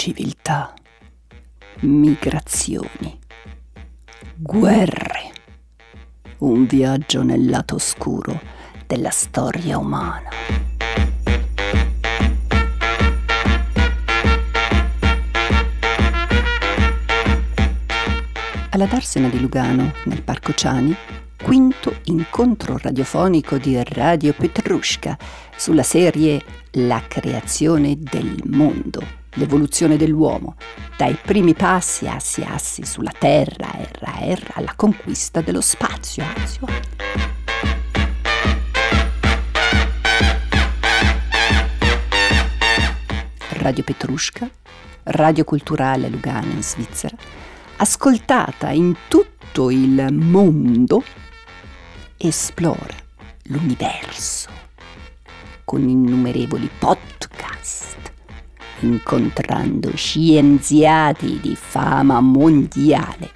civiltà, migrazioni, guerre, un viaggio nel lato oscuro della storia umana. Alla Darsena di Lugano, nel Parco Ciani, quinto incontro radiofonico di Radio Petrushka sulla serie La creazione del mondo, l'evoluzione dell'uomo, dai primi passi assi assi sulla Terra, erra erra, alla conquista dello spazio. Azio. Radio Petrushka, Radio Culturale Lugano in Svizzera, ascoltata in tutto il mondo esplora l'universo con innumerevoli podcast, incontrando scienziati di fama mondiale.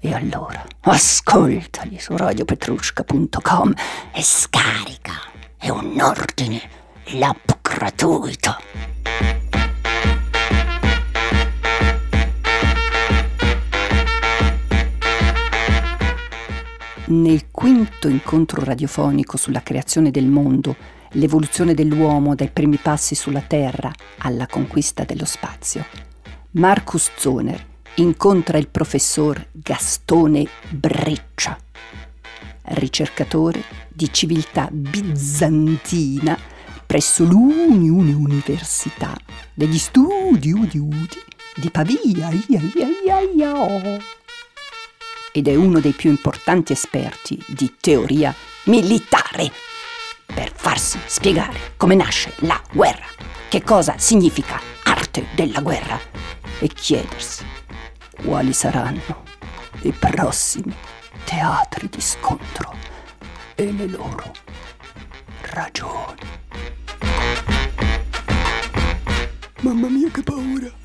E allora ascoltali su radiopetrushka.com e scarica. È un ordine, l'app gratuita. Nel quinto incontro radiofonico sulla creazione del mondo, l'evoluzione dell'uomo dai primi passi sulla Terra alla conquista dello spazio, Marcus Zoner incontra il professor Gastone Breccia, ricercatore di civiltà bizantina presso l'Unione Università degli Studi Udi Udi di Pavia. Ia, ia, ia, ia ed è uno dei più importanti esperti di teoria militare per farsi spiegare come nasce la guerra, che cosa significa arte della guerra e chiedersi quali saranno i prossimi teatri di scontro e le loro ragioni. Mamma mia che paura!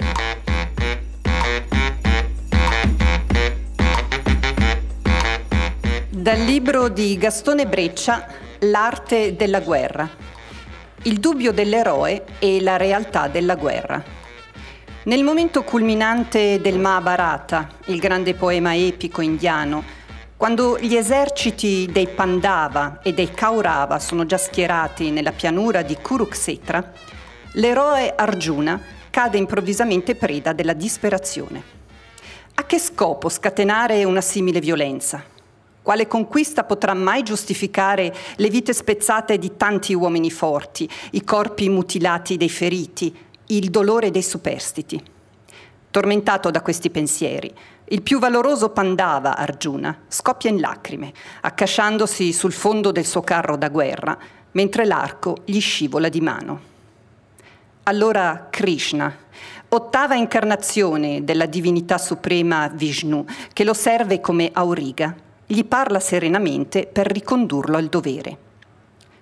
Dal libro di Gastone Breccia, L'arte della guerra. Il dubbio dell'eroe e la realtà della guerra. Nel momento culminante del Mahabharata, il grande poema epico indiano, quando gli eserciti dei Pandava e dei Kaurava sono già schierati nella pianura di Kurukshetra, l'eroe Arjuna cade improvvisamente preda della disperazione. A che scopo scatenare una simile violenza? Quale conquista potrà mai giustificare le vite spezzate di tanti uomini forti, i corpi mutilati dei feriti, il dolore dei superstiti? Tormentato da questi pensieri, il più valoroso Pandava, Arjuna, scoppia in lacrime, accasciandosi sul fondo del suo carro da guerra, mentre l'arco gli scivola di mano. Allora Krishna, ottava incarnazione della divinità suprema Vishnu, che lo serve come auriga, gli parla serenamente per ricondurlo al dovere.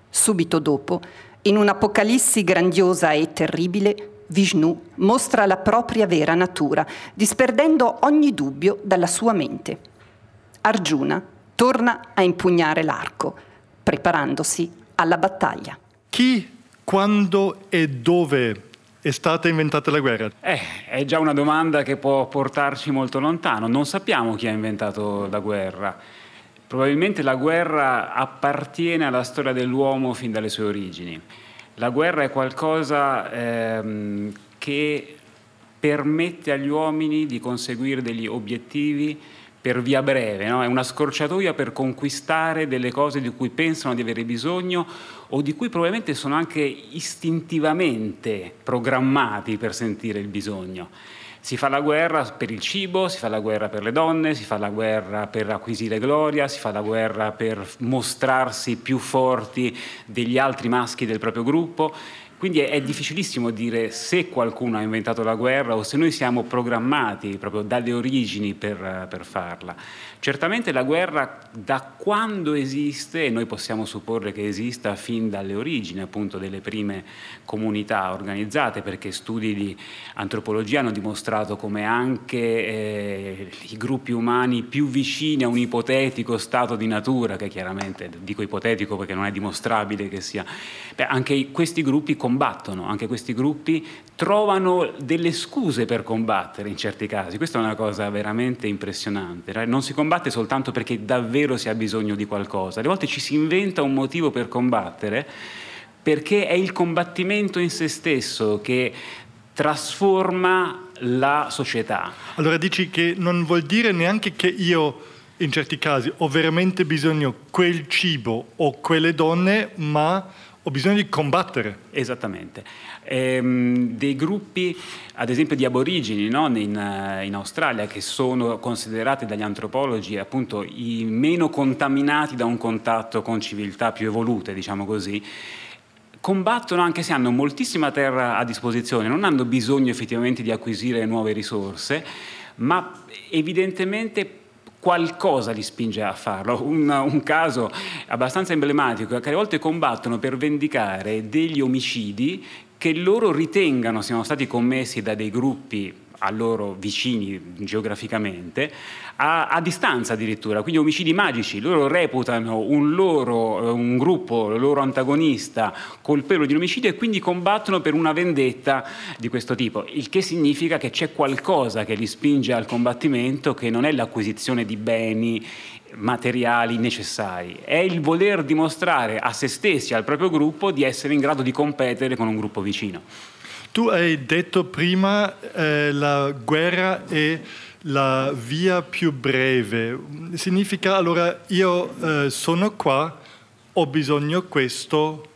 Subito dopo, in un'apocalissi grandiosa e terribile, Vishnu mostra la propria vera natura, disperdendo ogni dubbio dalla sua mente. Arjuna torna a impugnare l'arco, preparandosi alla battaglia. Chi, quando e dove è stata inventata la guerra? Eh, è già una domanda che può portarci molto lontano. Non sappiamo chi ha inventato la guerra. Probabilmente la guerra appartiene alla storia dell'uomo fin dalle sue origini. La guerra è qualcosa ehm, che permette agli uomini di conseguire degli obiettivi per via breve, no? è una scorciatoia per conquistare delle cose di cui pensano di avere bisogno o di cui probabilmente sono anche istintivamente programmati per sentire il bisogno. Si fa la guerra per il cibo, si fa la guerra per le donne, si fa la guerra per acquisire gloria, si fa la guerra per mostrarsi più forti degli altri maschi del proprio gruppo. Quindi è, è, difficilissimo dire se qualcuno ha inventato la guerra o se noi siamo programmati proprio dalle origini per, per farla. Certamente la guerra da quando esiste, e noi possiamo supporre che esista fin dalle origini appunto delle prime comunità organizzate, perché studi di antropologia hanno dimostrato come anche eh, i gruppi umani più vicini a un ipotetico stato di natura, che chiaramente dico ipotetico perché non è dimostrabile che sia, beh, anche questi gruppi combattono, anche questi gruppi trovano delle scuse per combattere in certi casi. Questa è una cosa veramente impressionante. Non si combatte soltanto perché davvero si ha bisogno di qualcosa, alle volte ci si inventa un motivo per combattere perché è il combattimento in se stesso che trasforma la società. Allora dici che non vuol dire neanche che io in certi casi ho veramente bisogno quel cibo o quelle donne, ma ho bisogno di combattere. Esattamente. Ehm, dei gruppi, ad esempio di aborigini no? in, eh, in, Australia, che sono considerati dagli antropologi appunto i meno contaminati da un contatto con civiltà più evolute, diciamo così, combattono anche se hanno moltissima terra a disposizione, non hanno bisogno effettivamente di acquisire nuove risorse, ma evidentemente qualcosa li spinge a farlo. Un, un, caso abbastanza emblematico è che a volte combattono per vendicare degli omicidi che loro ritengano siano stati commessi da dei gruppi a loro vicini geograficamente, a, a, distanza addirittura, quindi omicidi magici. Loro reputano un, loro, eh, un gruppo, loro antagonista, colpevole di un omicidio e quindi combattono per una vendetta di questo tipo, il che significa che c'è qualcosa che li spinge al combattimento che non è l'acquisizione di beni materiali necessari, è il voler dimostrare a se stessi, al proprio gruppo, di essere in grado di competere con un gruppo vicino. Tu hai detto prima eh, la guerra è la via più breve. Significa allora io eh, sono qua, ho bisogno di questo,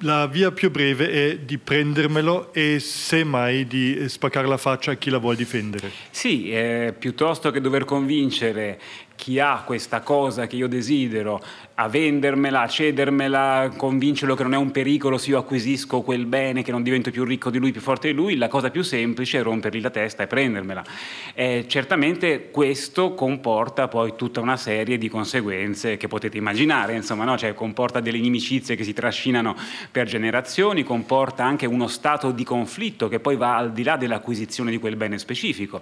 la via più breve è di prendermelo e semmai di spaccare la faccia a chi la vuole difendere. Sì, eh, piuttosto che dover convincere chi ha questa cosa che io desidero a vendermela, a cedermela, convincerlo che non è un pericolo se io acquisisco quel bene, che non divento più ricco di lui, più forte di lui, la cosa più semplice è rompergli la testa e prendermela. Eh, certamente questo comporta poi tutta una serie di conseguenze che potete immaginare, insomma, no? cioè, comporta delle inimicizie che si trascinano per generazioni, comporta anche uno stato di conflitto che poi va al di là dell'acquisizione di quel bene specifico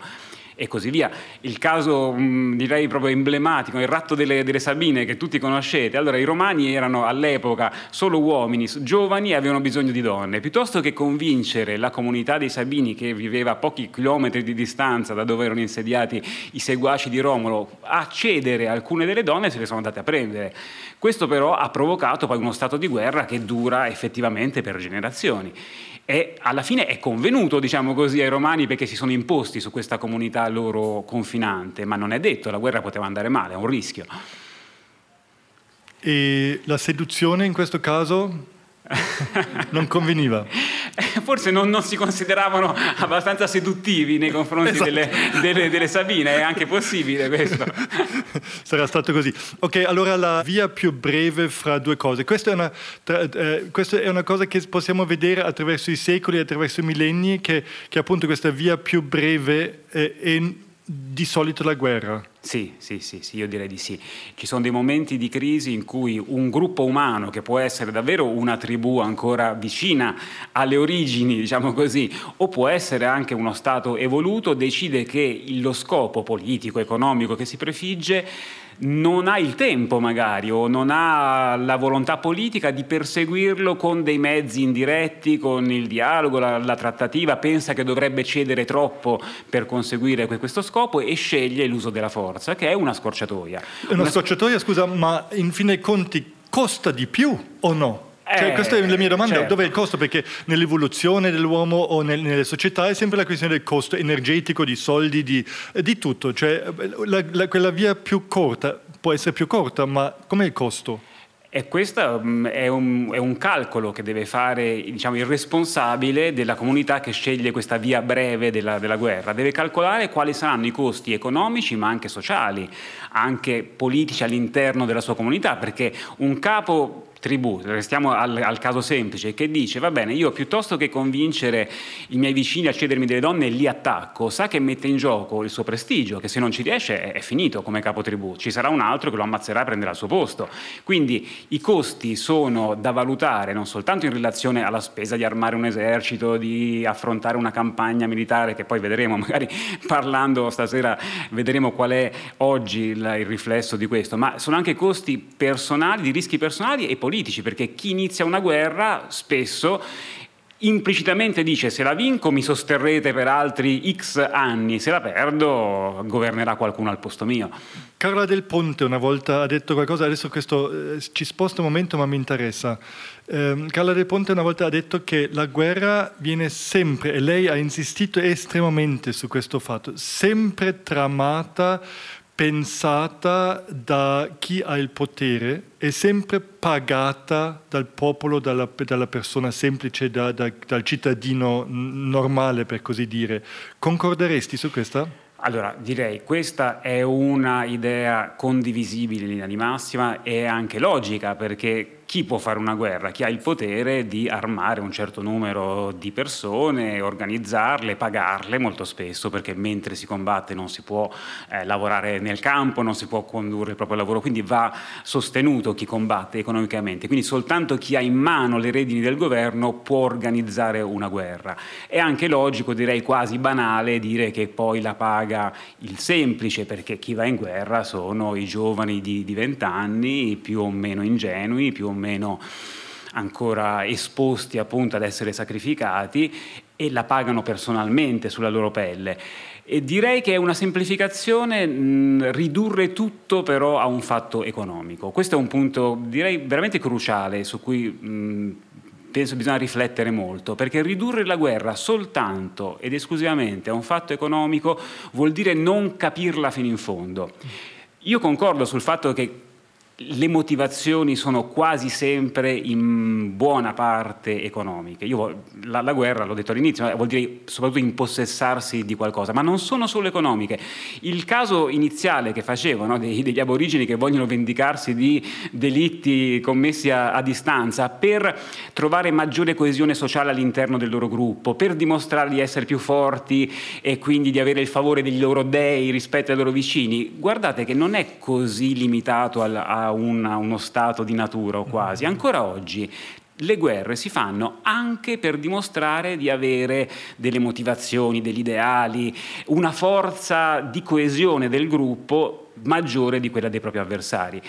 e così via. Il caso mh, direi proprio emblematico, il ratto delle, delle, Sabine che tutti conoscete. Allora i romani erano all'epoca solo uomini, giovani e avevano bisogno di donne. Piuttosto che convincere la comunità dei Sabini che viveva a pochi chilometri di distanza da dove erano insediati i seguaci di Romolo a cedere alcune delle donne, se le sono andate a prendere. Questo però ha provocato poi uno stato di guerra che dura effettivamente per generazioni e alla fine è convenuto, diciamo così, ai romani perché si sono imposti su questa comunità loro confinante, ma non è detto, la guerra poteva andare male, è un rischio. E la seduzione in questo caso non conveniva. Forse non, non, si consideravano abbastanza seduttivi nei confronti esatto. delle, delle, delle, Sabine, è anche possibile questo. Sarà stato così. Ok, allora la via più breve fra due cose. Questa è una, tra, eh, questa è una cosa che possiamo vedere attraverso i secoli, attraverso i millenni, che, che appunto questa via più breve eh, è di solito la guerra. Sì, sì, sì, sì, io direi di sì. Ci sono dei momenti di crisi in cui un gruppo umano, che può essere davvero una tribù ancora vicina alle origini, diciamo così, o può essere anche uno Stato evoluto, decide che lo scopo politico, economico che si prefigge non ha il tempo magari o non ha la volontà politica di perseguirlo con dei mezzi indiretti, con il dialogo, la, la trattativa, pensa che dovrebbe cedere troppo per conseguire questo scopo e sceglie l'uso della forza, che è una scorciatoia. Una, una scorciatoia, scusa, ma in fin dei conti costa di più o no? Cioè, questa è la mia domanda, certo. dov'è il costo? Perché nell'evoluzione dell'uomo o nel, nelle società è sempre la questione del costo energetico, di soldi, di, di tutto. Cioè, la, la, quella via più corta può essere più corta, ma com'è il costo? E questo mm, è un, è un, calcolo che deve fare diciamo, il responsabile della comunità che sceglie questa via breve della, della, guerra. Deve calcolare quali saranno i costi economici, ma anche sociali, anche politici all'interno della sua comunità, perché un capo tribù, restiamo al, al, caso semplice, che dice va bene, io piuttosto che convincere i miei vicini a cedermi delle donne li attacco, sa che mette in gioco il suo prestigio, che se non ci riesce è, è finito come capo tribù, ci sarà un altro che lo ammazzerà e prenderà il suo posto. Quindi i costi sono da valutare non soltanto in relazione alla spesa di armare un esercito, di affrontare una campagna militare, che poi vedremo, magari parlando stasera vedremo qual è oggi il, il riflesso di questo, ma sono anche costi personali, di rischi personali e politici politici, perché chi inizia una guerra spesso implicitamente dice se la vinco mi sosterrete per altri X anni, se la perdo governerà qualcuno al posto mio. Carla Del Ponte una volta ha detto qualcosa, adesso questo eh, ci sposta un momento ma mi interessa. Eh, Carla Del Ponte una volta ha detto che la guerra viene sempre, e lei ha insistito estremamente su questo fatto, sempre tramata pensata da chi ha il potere è sempre pagata dal popolo, dalla, dalla persona semplice, da, da, dal cittadino normale, per così dire. Concorderesti su questa? Allora, direi questa è una idea condivisibile in linea di massima e anche logica perché chi può fare una guerra? Chi ha il potere di armare un certo numero di persone, organizzarle, pagarle molto spesso, perché mentre si combatte non si può eh, lavorare nel campo, non si può condurre il proprio lavoro, quindi va sostenuto chi combatte economicamente. Quindi soltanto chi ha in mano le redini del governo può organizzare una guerra. È anche logico, direi quasi banale, dire che poi la paga il semplice, perché chi va in guerra sono i giovani di, di 20 anni, più o meno ingenui, più o ancora esposti appunto ad essere sacrificati e la pagano personalmente sulla loro pelle. E direi che è una semplificazione mh, ridurre tutto però a un fatto economico. Questo è un punto direi veramente cruciale su cui mh, penso bisogna riflettere molto, perché ridurre la guerra soltanto ed esclusivamente a un fatto economico vuol dire non capirla fino in fondo. Io concordo sul fatto che le motivazioni sono quasi sempre in buona parte economiche. Io, la, la, guerra, l'ho detto all'inizio, vuol dire soprattutto impossessarsi di qualcosa, ma non sono solo economiche. Il caso iniziale che facevo no, dei, degli aborigeni che vogliono vendicarsi di delitti commessi a, a, distanza per trovare maggiore coesione sociale all'interno del loro gruppo, per dimostrare di essere più forti e quindi di avere il favore degli loro dei rispetto ai loro vicini, guardate che non è così limitato al, a una, uno stato di natura o quasi. Ancora oggi le guerre si fanno anche per dimostrare di avere delle motivazioni, degli ideali, una forza di coesione del gruppo maggiore di quella dei propri avversari.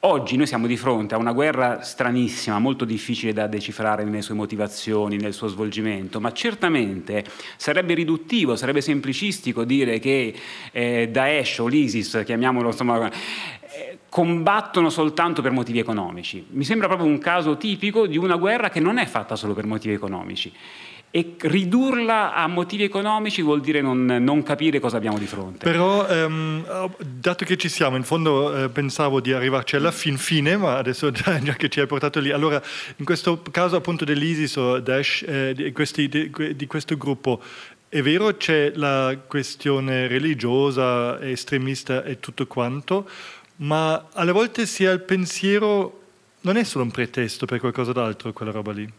Oggi noi siamo di fronte a una guerra stranissima, molto difficile da decifrare nelle sue motivazioni, nel suo svolgimento, ma certamente sarebbe riduttivo, sarebbe semplicistico dire che eh, Daesh o l'ISIS, chiamiamolo insomma, combattono soltanto per motivi economici. Mi sembra proprio un caso tipico di una guerra che non è fatta solo per motivi economici. E ridurla a motivi economici vuol dire non, non capire cosa abbiamo di fronte. Però, ehm, dato che ci siamo, in fondo eh, pensavo di arrivarci alla fin fine, ma adesso già, che ci hai portato lì. Allora, in questo caso appunto dell'ISIS o Daesh, eh, di, questi, di, di questo gruppo, è vero c'è la questione religiosa, estremista e tutto quanto, ma alle volte si ha il pensiero, non è solo un pretesto per qualcosa d'altro quella roba lì.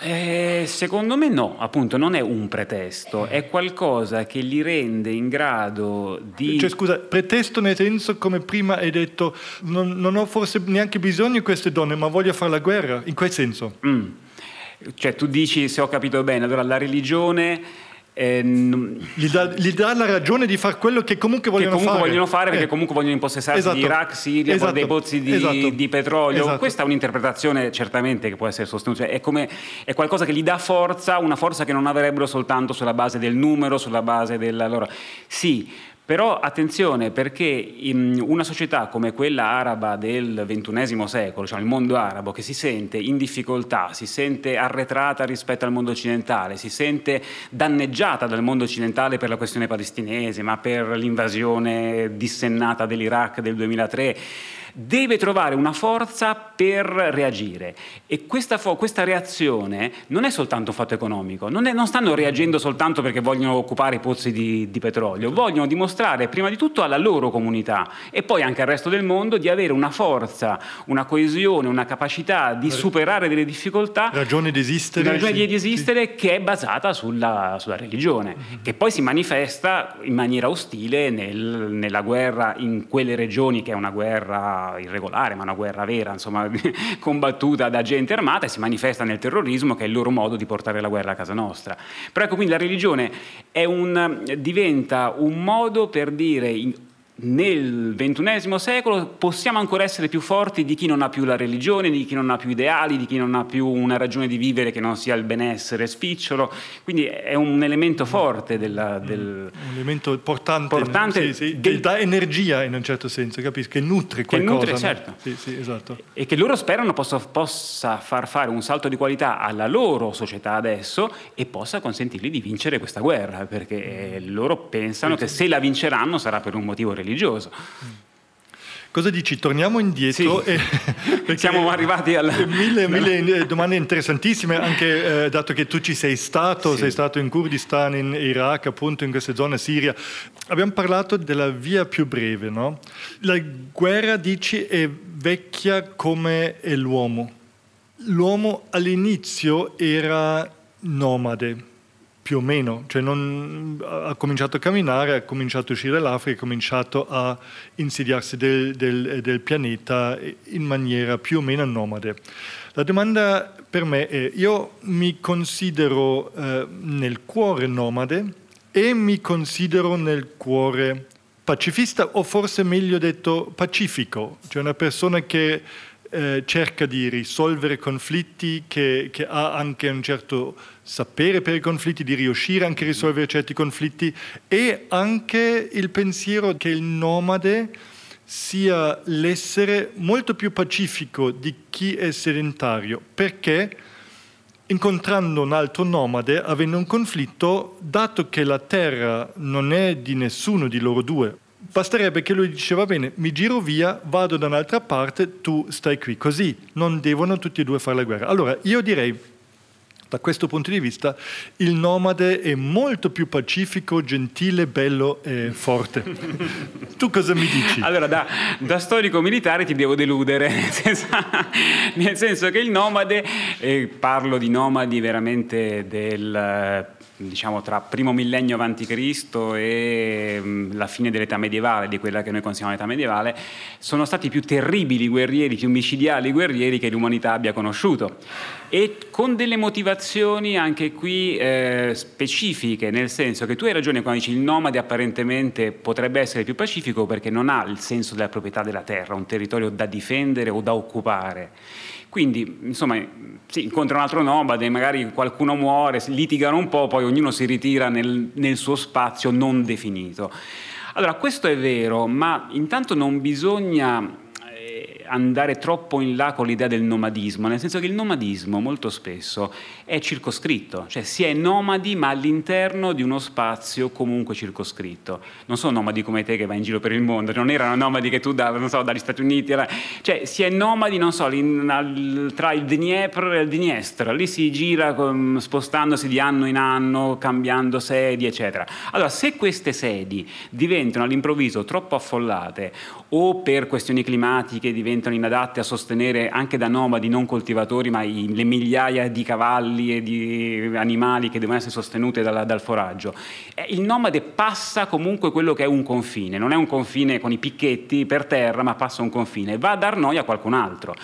Eh, secondo me no, appunto non è un pretesto, è qualcosa che li rende in grado di... Cioè scusa, pretesto nel senso come prima hai detto, non, non ho forse neanche bisogno di queste donne, ma voglio fare la guerra, in quel senso. Mm. Cioè tu dici, se ho capito bene, allora la religione eh, gli, dà, gli, dà, la ragione di fare quello che comunque vogliono che comunque fare. vogliono fare perché eh. comunque vogliono impossessarsi esatto. di Iraq, Siria, esatto. dei pozzi di, esatto. di petrolio. Esatto. Questa è un'interpretazione certamente che può essere sostenuta, cioè, è, come, è, qualcosa che gli dà forza, una forza che non avrebbero soltanto sulla base del numero, sulla base della loro... Sì, però attenzione perché una società come quella araba del XXI secolo, cioè il mondo arabo, che si sente in difficoltà, si sente arretrata rispetto al mondo occidentale, si sente danneggiata dal mondo occidentale per la questione palestinese, ma per l'invasione dissennata dell'Iraq del 2003, deve trovare una forza per reagire e questa, fo- questa reazione non è soltanto un fatto economico, non, è, non, stanno reagendo soltanto perché vogliono occupare i pozzi di, di, petrolio, vogliono dimostrare prima di tutto alla loro comunità e poi anche al resto del mondo di avere una forza, una coesione, una capacità di superare delle difficoltà. Ragione di esistere. Ragione sì, di esistere sì. che è basata sulla, sulla religione, mm-hmm. che poi si manifesta in maniera ostile nel, nella guerra in quelle regioni che è una guerra irregolare, ma una guerra vera, insomma, combattuta da gente armata e si manifesta nel terrorismo che è il loro modo di portare la guerra a casa nostra. Però ecco, quindi la religione un, diventa un modo per dire nel XXI secolo possiamo ancora essere più forti di chi non ha più la religione, di chi non ha più ideali, di chi non ha più una ragione di vivere che non sia il benessere spicciolo. Quindi è un elemento forte della, del... Un elemento portante, portante sì, sì, del... che dà energia in un certo senso, capisci? Che nutre qualcosa. Che nutre, certo. Sì, sì, esatto. E che loro sperano possa, possa far fare un salto di qualità alla loro società adesso e possa consentirgli di vincere questa guerra, perché loro pensano che se la vinceranno sarà per un motivo religioso religioso. Cosa dici? Torniamo indietro. Sì. E, Siamo arrivati alla... Mille, mille domande interessantissime, anche eh, dato che tu ci sei stato, sì. sei stato in Kurdistan, in Iraq, appunto in queste zone, Siria. Abbiamo parlato della via più breve, no? La guerra, dici, è vecchia come è l'uomo. L'uomo all'inizio era nomade, più o meno, cioè non, ha cominciato a camminare, ha cominciato a uscire dall'Africa, ha cominciato a insediarsi del, del, del, pianeta in maniera più o meno nomade. La domanda per me è, io mi considero eh, nel cuore nomade e mi considero nel cuore pacifista o forse meglio detto pacifico, cioè una persona che eh, cerca di risolvere conflitti, che, che, ha anche un certo sapere per i conflitti, di riuscire anche a risolvere certi conflitti e anche il pensiero che il nomade sia l'essere molto più pacifico di chi è sedentario, perché? Incontrando un altro nomade, avendo un conflitto, dato che la terra non è di nessuno di loro due, Basterebbe che lui dice va bene, mi giro via, vado da un'altra parte, tu stai qui. Così non devono tutti e due fare la guerra. Allora io direi, da questo punto di vista, il nomade è molto più pacifico, gentile, bello e forte. tu cosa mi dici? Allora, da, da, storico militare ti devo deludere, nel senso, nel senso che il nomade, e parlo di nomadi veramente del diciamo, tra primo millennio avanti Cristo e mm, la fine dell'età medievale, di quella che noi consideriamo l'età medievale, sono stati i più terribili guerrieri, più micidiali guerrieri che l'umanità abbia conosciuto. E con delle motivazioni anche qui eh, specifiche, nel senso che tu hai ragione quando dici il nomade apparentemente potrebbe essere più pacifico perché non ha il senso della proprietà della terra, un territorio da difendere o da occupare quindi, insomma, si incontra un altro nomade, magari qualcuno muore, litigano un po', poi ognuno si ritira nel, nel suo spazio non definito. Allora, questo è vero, ma intanto non bisogna andare troppo in là con l'idea del nomadismo, nel senso che il nomadismo molto spesso è circoscritto, cioè si è nomadi ma all'interno di uno spazio comunque circoscritto. Non sono nomadi come te che vai in giro per il mondo, non erano nomadi che tu da, so, dagli Stati Uniti, era... cioè si è nomadi, non so, tra il Dniepr e il Dniestr, lì si gira spostandosi di anno in anno, cambiando sedi, eccetera. Allora, se queste sedi diventano all'improvviso troppo affollate o per questioni climatiche diventano inadatte a sostenere anche da nomadi non coltivatori, ma i, le migliaia di cavalli e di animali che devono essere sostenute dal, dal foraggio. Eh, il nomade passa comunque quello che è un confine, non è un confine con i picchetti per terra, ma passa un confine, va a dar noia a qualcun altro.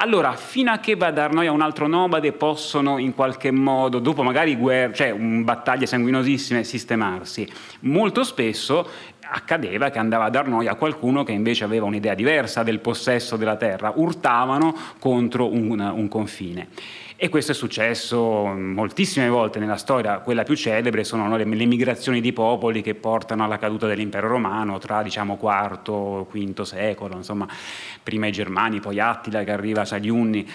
Allora, fino a che va a dar noia a un altro nomade, possono in qualche modo, dopo magari guerre, cioè battaglie sanguinosissime, sistemarsi. Molto spesso accadeva che andava a dar noia a qualcuno che invece aveva un'idea diversa del possesso della terra, urtavano contro un, un confine. E questo è successo moltissime volte nella storia, quella più celebre sono le, le migrazioni di popoli che portano alla caduta dell'impero romano tra diciamo IV, V secolo, insomma prima i Germani, poi Attila che arriva a gli Unni.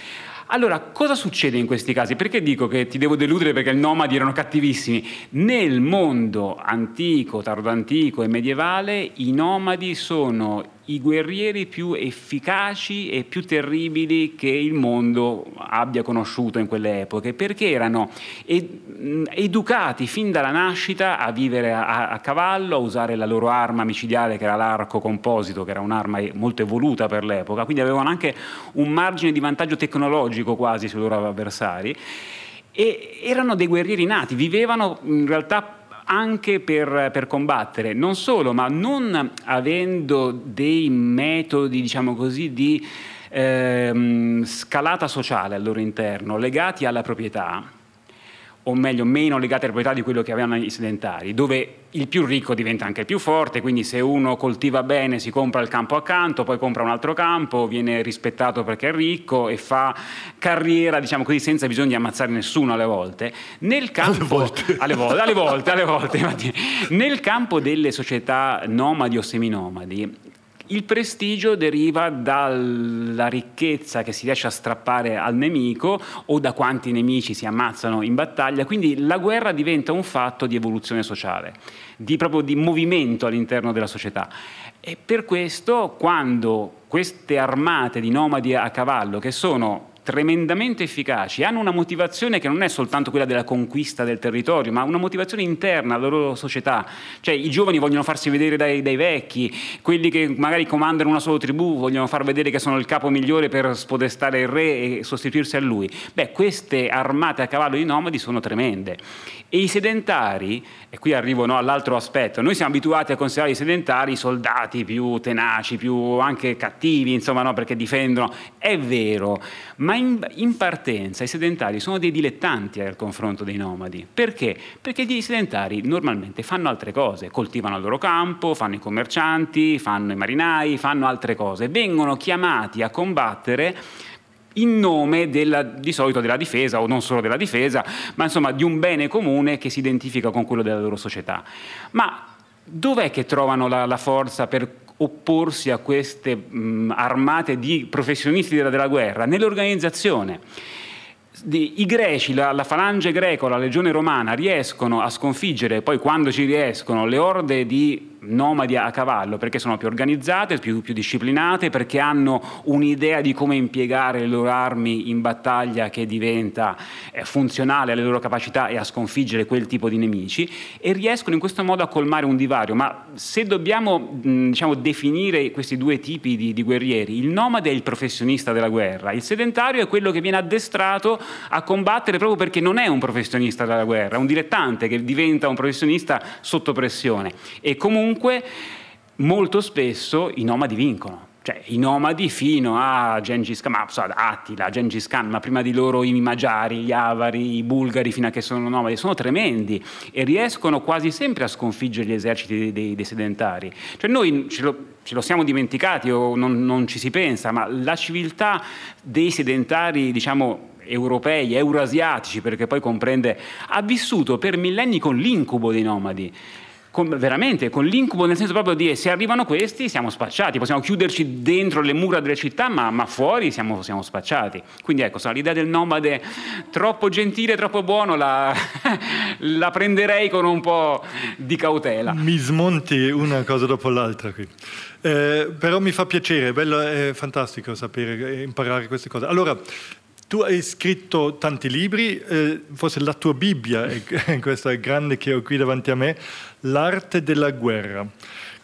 Allora, cosa succede in questi casi? Perché dico che ti devo deludere perché i nomadi erano cattivissimi? Nel mondo antico, tardo-antico e medievale i nomadi sono i guerrieri più efficaci e più terribili che il mondo abbia conosciuto in quelle epoche, perché erano ed- educati fin dalla nascita a vivere a-, a cavallo, a usare la loro arma micidiale che era l'arco composito, che era un'arma molto evoluta per l'epoca, quindi avevano anche un margine di vantaggio tecnologico quasi sui loro avversari e erano dei guerrieri nati, vivevano in realtà anche per, per, combattere, non solo, ma non avendo dei metodi, diciamo così, di ehm, scalata sociale al loro interno, legati alla proprietà, o meglio meno legate alle proprietà di quello che avevano i sedentari, dove il più ricco diventa anche il più forte, quindi se uno coltiva bene si compra il campo accanto, poi compra un altro campo, viene rispettato perché è ricco e fa carriera, diciamo così, senza bisogno di ammazzare nessuno alle volte. Nel campo, alle volte, alle volte, alle volte, alle volte nel campo delle società nomadi o seminomadi, il prestigio deriva dalla ricchezza che si riesce a strappare al nemico o da quanti nemici si ammazzano in battaglia, quindi la guerra diventa un fatto di evoluzione sociale, di, proprio di movimento all'interno della società. E per questo quando queste armate di nomadi a cavallo, che sono tremendamente efficaci, hanno una motivazione che non è soltanto quella della conquista del territorio, ma una motivazione interna alla loro società. Cioè i giovani vogliono farsi vedere dai, dai vecchi, quelli che magari comandano una sola tribù vogliono far vedere che sono il capo migliore per spodestare il re e sostituirsi a lui. Beh, queste armate a cavallo di nomadi sono tremende. E i sedentari, e qui arrivo no, all'altro aspetto, noi siamo abituati a considerare i sedentari soldati più tenaci, più anche cattivi, insomma, no, perché difendono. È vero, ma in, in, partenza i sedentari sono dei dilettanti al confronto dei nomadi. Perché? Perché i sedentari normalmente fanno altre cose, coltivano il loro campo, fanno i commercianti, fanno i marinai, fanno altre cose, vengono chiamati a combattere in nome della, di solito della difesa o non solo della difesa, ma insomma di un bene comune che si identifica con quello della loro società. Ma dov'è che trovano la, la forza per opporsi a queste mh, armate di professionisti della, della guerra? Nell'organizzazione i greci, la, la, falange greco, la legione romana riescono a sconfiggere, poi quando ci riescono, le orde di nomadi a cavallo perché sono più organizzate, più, più, disciplinate, perché hanno un'idea di come impiegare le loro armi in battaglia che diventa eh, funzionale alle loro capacità e a sconfiggere quel tipo di nemici e riescono in questo modo a colmare un divario. Ma se dobbiamo mh, diciamo, definire questi due tipi di, di guerrieri, il nomade è il professionista della guerra, il sedentario è quello che viene addestrato a combattere proprio perché non è un professionista della guerra, è un dilettante che diventa un professionista sotto pressione e comunque comunque molto spesso i nomadi vincono. Cioè, i nomadi fino a Gengis Khan, ma, so, Attila, Gengis Khan, ma prima di loro i Magiari, gli Avari, i Bulgari fino a che sono nomadi, sono tremendi e riescono quasi sempre a sconfiggere gli eserciti dei, dei, dei sedentari. Cioè noi ce lo, ce lo, siamo dimenticati o non, non ci si pensa, ma la civiltà dei sedentari, diciamo, europei, euroasiatici, perché poi comprende, ha vissuto per millenni con l'incubo dei nomadi con, veramente con l'incubo nel senso proprio di se arrivano questi siamo spacciati, possiamo chiuderci dentro le mura delle città ma, ma fuori siamo, siamo, spacciati. Quindi ecco, l'idea del nomade troppo gentile, troppo buono la, la, prenderei con un po' di cautela. Mi smonti una cosa dopo l'altra qui. Eh, però mi fa piacere, è, bello, è fantastico sapere, imparare queste cose. Allora, tu hai scritto tanti libri, eh, forse la tua Bibbia è questa grande che ho qui davanti a me, L'arte della guerra.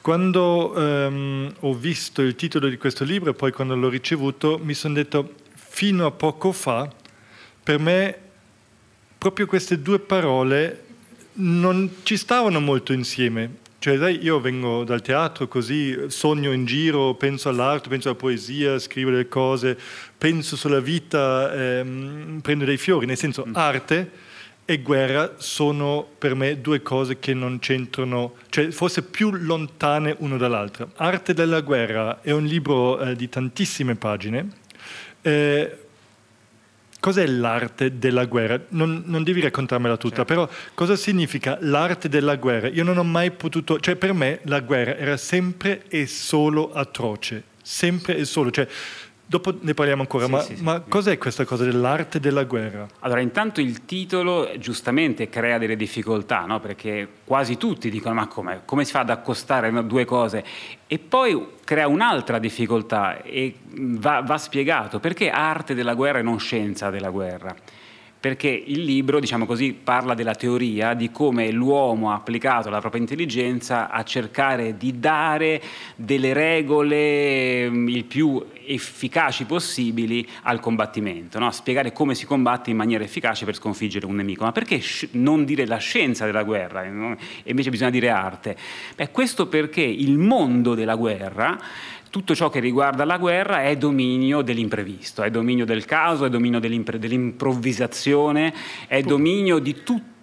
Quando ehm, ho visto il titolo di questo libro e poi quando l'ho ricevuto mi sono detto, fino a poco fa, per me proprio queste due parole non ci stavano molto insieme. Cioè, sai, io vengo dal teatro così, sogno in giro, penso all'arte, penso alla poesia, scrivo delle cose, penso sulla vita, ehm, prendo dei fiori, nel senso mm. arte e guerra sono per me due cose che non c'entrano, cioè forse più lontane uno dall'altra. Arte della guerra è un libro eh, di tantissime pagine. Eh, Cos'è l'arte della guerra? Non, non devi raccontarmela tutta, certo. però cosa significa l'arte della guerra? Io non ho mai potuto, cioè per me la guerra era sempre e solo atroce, sempre e solo, cioè Dopo ne parliamo ancora, sì, ma, sì, sì. ma, cos'è questa cosa dell'arte della guerra? Allora, intanto il titolo giustamente crea delle difficoltà, no? perché quasi tutti dicono ma come, come si fa ad accostare due cose? E poi crea un'altra difficoltà e va, va spiegato perché arte della guerra e non scienza della guerra perché il libro, diciamo così, parla della teoria di come l'uomo ha applicato la propria intelligenza a cercare di dare delle regole mm, il più efficaci possibili al combattimento, no? a spiegare come si combatte in maniera efficace per sconfiggere un nemico. Ma perché non dire la scienza della guerra no? e invece bisogna dire arte? Beh, questo perché il mondo della guerra tutto ciò che riguarda la guerra è dominio dell'imprevisto, è dominio del caso, è dominio dell'improvvisazione, è dominio di tutto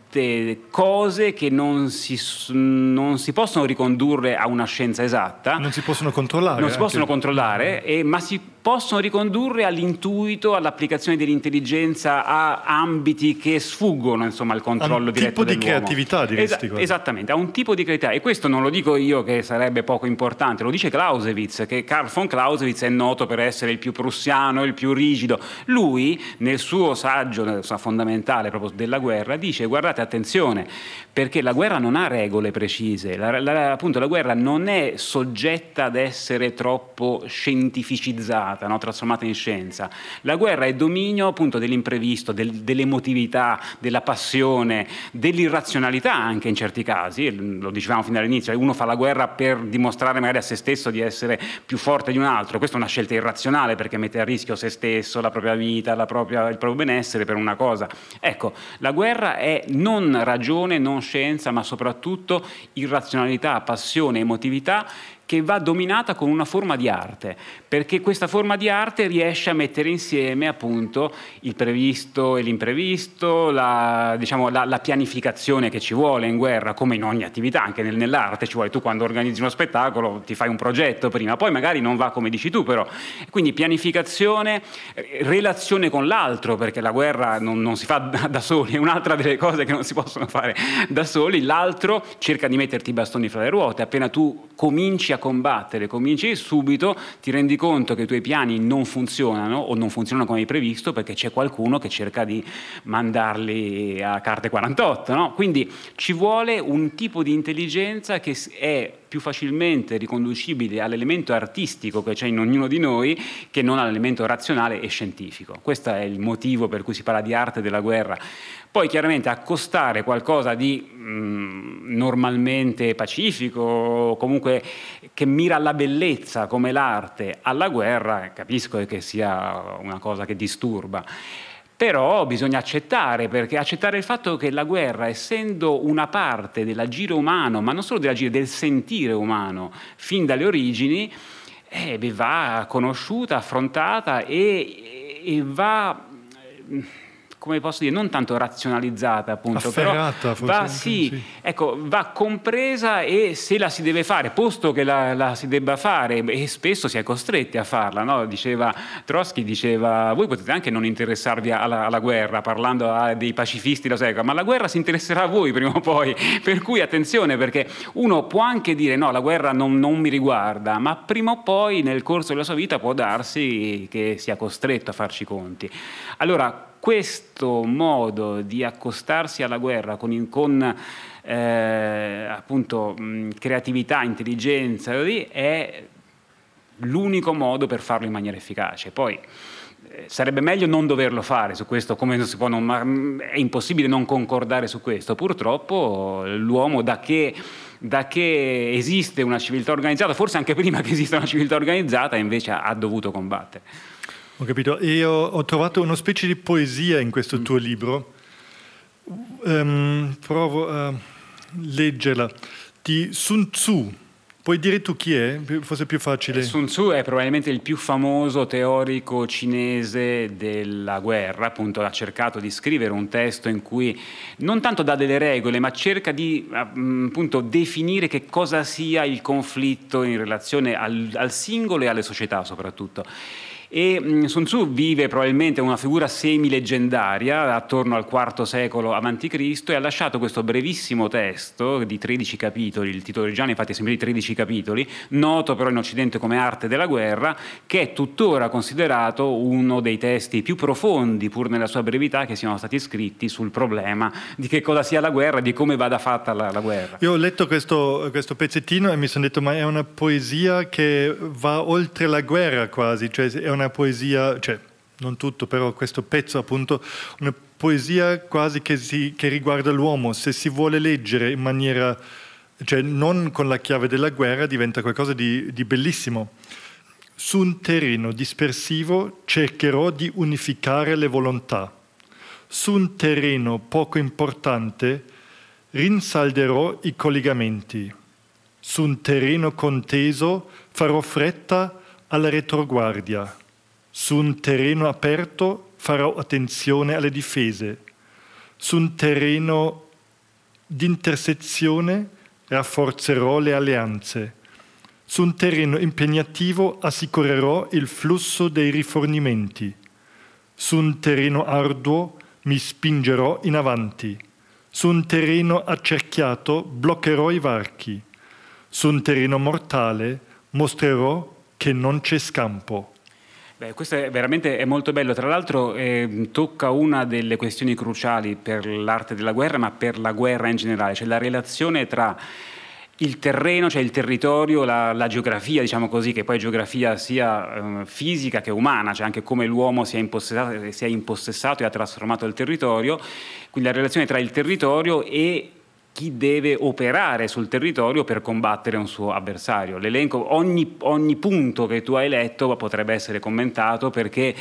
cose che non si, non si, possono ricondurre a una scienza esatta. Non si possono controllare. Non si possono controllare, eh, ma si possono ricondurre all'intuito, all'applicazione dell'intelligenza a ambiti che sfuggono insomma, al controllo diretto dell'uomo. Un tipo di creatività diresti. Esa- esattamente, a un tipo di creatività. E questo non lo dico io che sarebbe poco importante, lo dice Clausewitz, che Karl von Clausewitz è noto per essere il più prussiano, il più rigido. Lui, nel suo saggio nel suo fondamentale proprio della guerra, dice guardate attenzione, perché la guerra non ha regole precise, la, la, appunto la guerra non è soggetta ad essere troppo scientificizzata trasformata, no? trasformata in scienza. La guerra è dominio appunto dell'imprevisto, del, dell'emotività, della passione, dell'irrazionalità anche in certi casi, lo dicevamo fin dall'inizio, uno fa la guerra per dimostrare magari a se stesso di essere più forte di un altro, questa è una scelta irrazionale perché mette a rischio se stesso, la propria vita, la propria, il proprio benessere per una cosa. Ecco, la guerra è non ragione, non scienza, ma soprattutto irrazionalità, passione, emotività che va dominata con una forma di arte, perché questa forma di arte riesce a mettere insieme appunto il previsto e l'imprevisto, la, diciamo, la, la pianificazione che ci vuole in guerra, come in ogni attività, anche nel, nell'arte ci vuole, tu quando organizzi uno spettacolo ti fai un progetto prima, poi magari non va come dici tu però, quindi pianificazione, relazione con l'altro, perché la guerra non, non si fa da, da soli, è un'altra delle cose che non si possono fare da soli, l'altro cerca di metterti i bastoni fra le ruote, appena tu cominci a combattere, cominci subito, ti rendi conto che i tuoi piani non funzionano o non funzionano come hai previsto perché c'è qualcuno che cerca di mandarli a carte 48. No? Quindi ci vuole un tipo di intelligenza che è più facilmente riconducibile all'elemento artistico che c'è in ognuno di noi che non all'elemento razionale e scientifico. Questo è il motivo per cui si parla di arte della guerra. Poi chiaramente accostare qualcosa di mh, mm, normalmente pacifico, comunque che mira alla bellezza come l'arte alla guerra, capisco che sia una cosa che disturba. Però bisogna accettare, perché accettare il fatto che la guerra, essendo una parte dell'agire umano, ma non solo dell'agire, del sentire umano, fin dalle origini, eh, va conosciuta, affrontata e, e va come posso dire, non tanto razionalizzata, appunto, Afferrata, però va, sì, sì. Ecco, va compresa e se la si deve fare, posto che la, la si debba fare, e spesso si è costretti a farla, no? diceva Trotsky, diceva, voi potete anche non interessarvi alla, alla guerra, parlando a dei pacifisti, lo sai, ma la guerra si interesserà a voi prima o poi, per cui attenzione, perché uno può anche dire no, la guerra non, non mi riguarda, ma prima o poi nel corso della sua vita può darsi che sia costretto a farci conti. Allora, questo modo di accostarsi alla guerra con, con eh, appunto, creatività, intelligenza, è l'unico modo per farlo in maniera efficace. Poi eh, sarebbe meglio non doverlo fare su questo, come si può, non, è impossibile non concordare su questo. Purtroppo l'uomo da che da che esiste una civiltà organizzata, forse anche prima che esista una civiltà organizzata, invece ha dovuto combattere. Ho capito. E ho, ho, trovato una specie di poesia in questo mm. tuo libro. Um, provo a leggerla. Di Sun Tzu. Puoi dire tu chi è? Forse è più facile. Sun Tzu è probabilmente il più famoso teorico cinese della guerra, appunto ha cercato di scrivere un testo in cui non tanto dà delle regole, ma cerca di appunto definire che cosa sia il conflitto in relazione al, al singolo e alle società soprattutto. E mm, Sun Tzu vive probabilmente una figura semi-leggendaria attorno al IV secolo a.C. e ha lasciato questo brevissimo testo di 13 capitoli, il titolo originale infatti è sempre di 13 capitoli, noto però in Occidente come Arte della guerra, che è tuttora considerato uno dei testi più profondi, pur nella sua brevità, che siano stati scritti sul problema di che cosa sia la guerra, di come vada fatta la, la guerra. Io ho letto questo, questo pezzettino e mi sono detto ma è una poesia che va oltre la guerra quasi, cioè è una poesia, cioè non tutto, però questo pezzo appunto, una poesia quasi che, si, che riguarda l'uomo, se si vuole leggere in maniera, cioè non con la chiave della guerra, diventa qualcosa di, di bellissimo. Su un terreno dispersivo cercherò di unificare le volontà. Su un terreno poco importante rinsalderò i collegamenti. Su un terreno conteso farò fretta alla retroguardia. Su un terreno aperto farò attenzione alle difese. Su un terreno di intersezione rafforzerò le alleanze. Su un terreno impegnativo assicurerò il flusso dei rifornimenti. Su un terreno arduo mi spingerò in avanti. Su un terreno accerchiato bloccherò i varchi. Su un terreno mortale mostrerò che non c'è scampo. Beh, questo è veramente è molto bello, tra l'altro eh, tocca una delle questioni cruciali per l'arte della guerra, ma per la guerra in generale, cioè la relazione tra il terreno, cioè il territorio, la, la, geografia, diciamo così, che poi geografia sia eh, fisica che umana, cioè anche come l'uomo si è, impossessato, si è impossessato e ha trasformato il territorio, quindi la relazione tra il territorio e chi deve operare sul territorio per combattere un suo avversario. L'elenco, ogni, ogni, punto che tu hai letto potrebbe essere commentato perché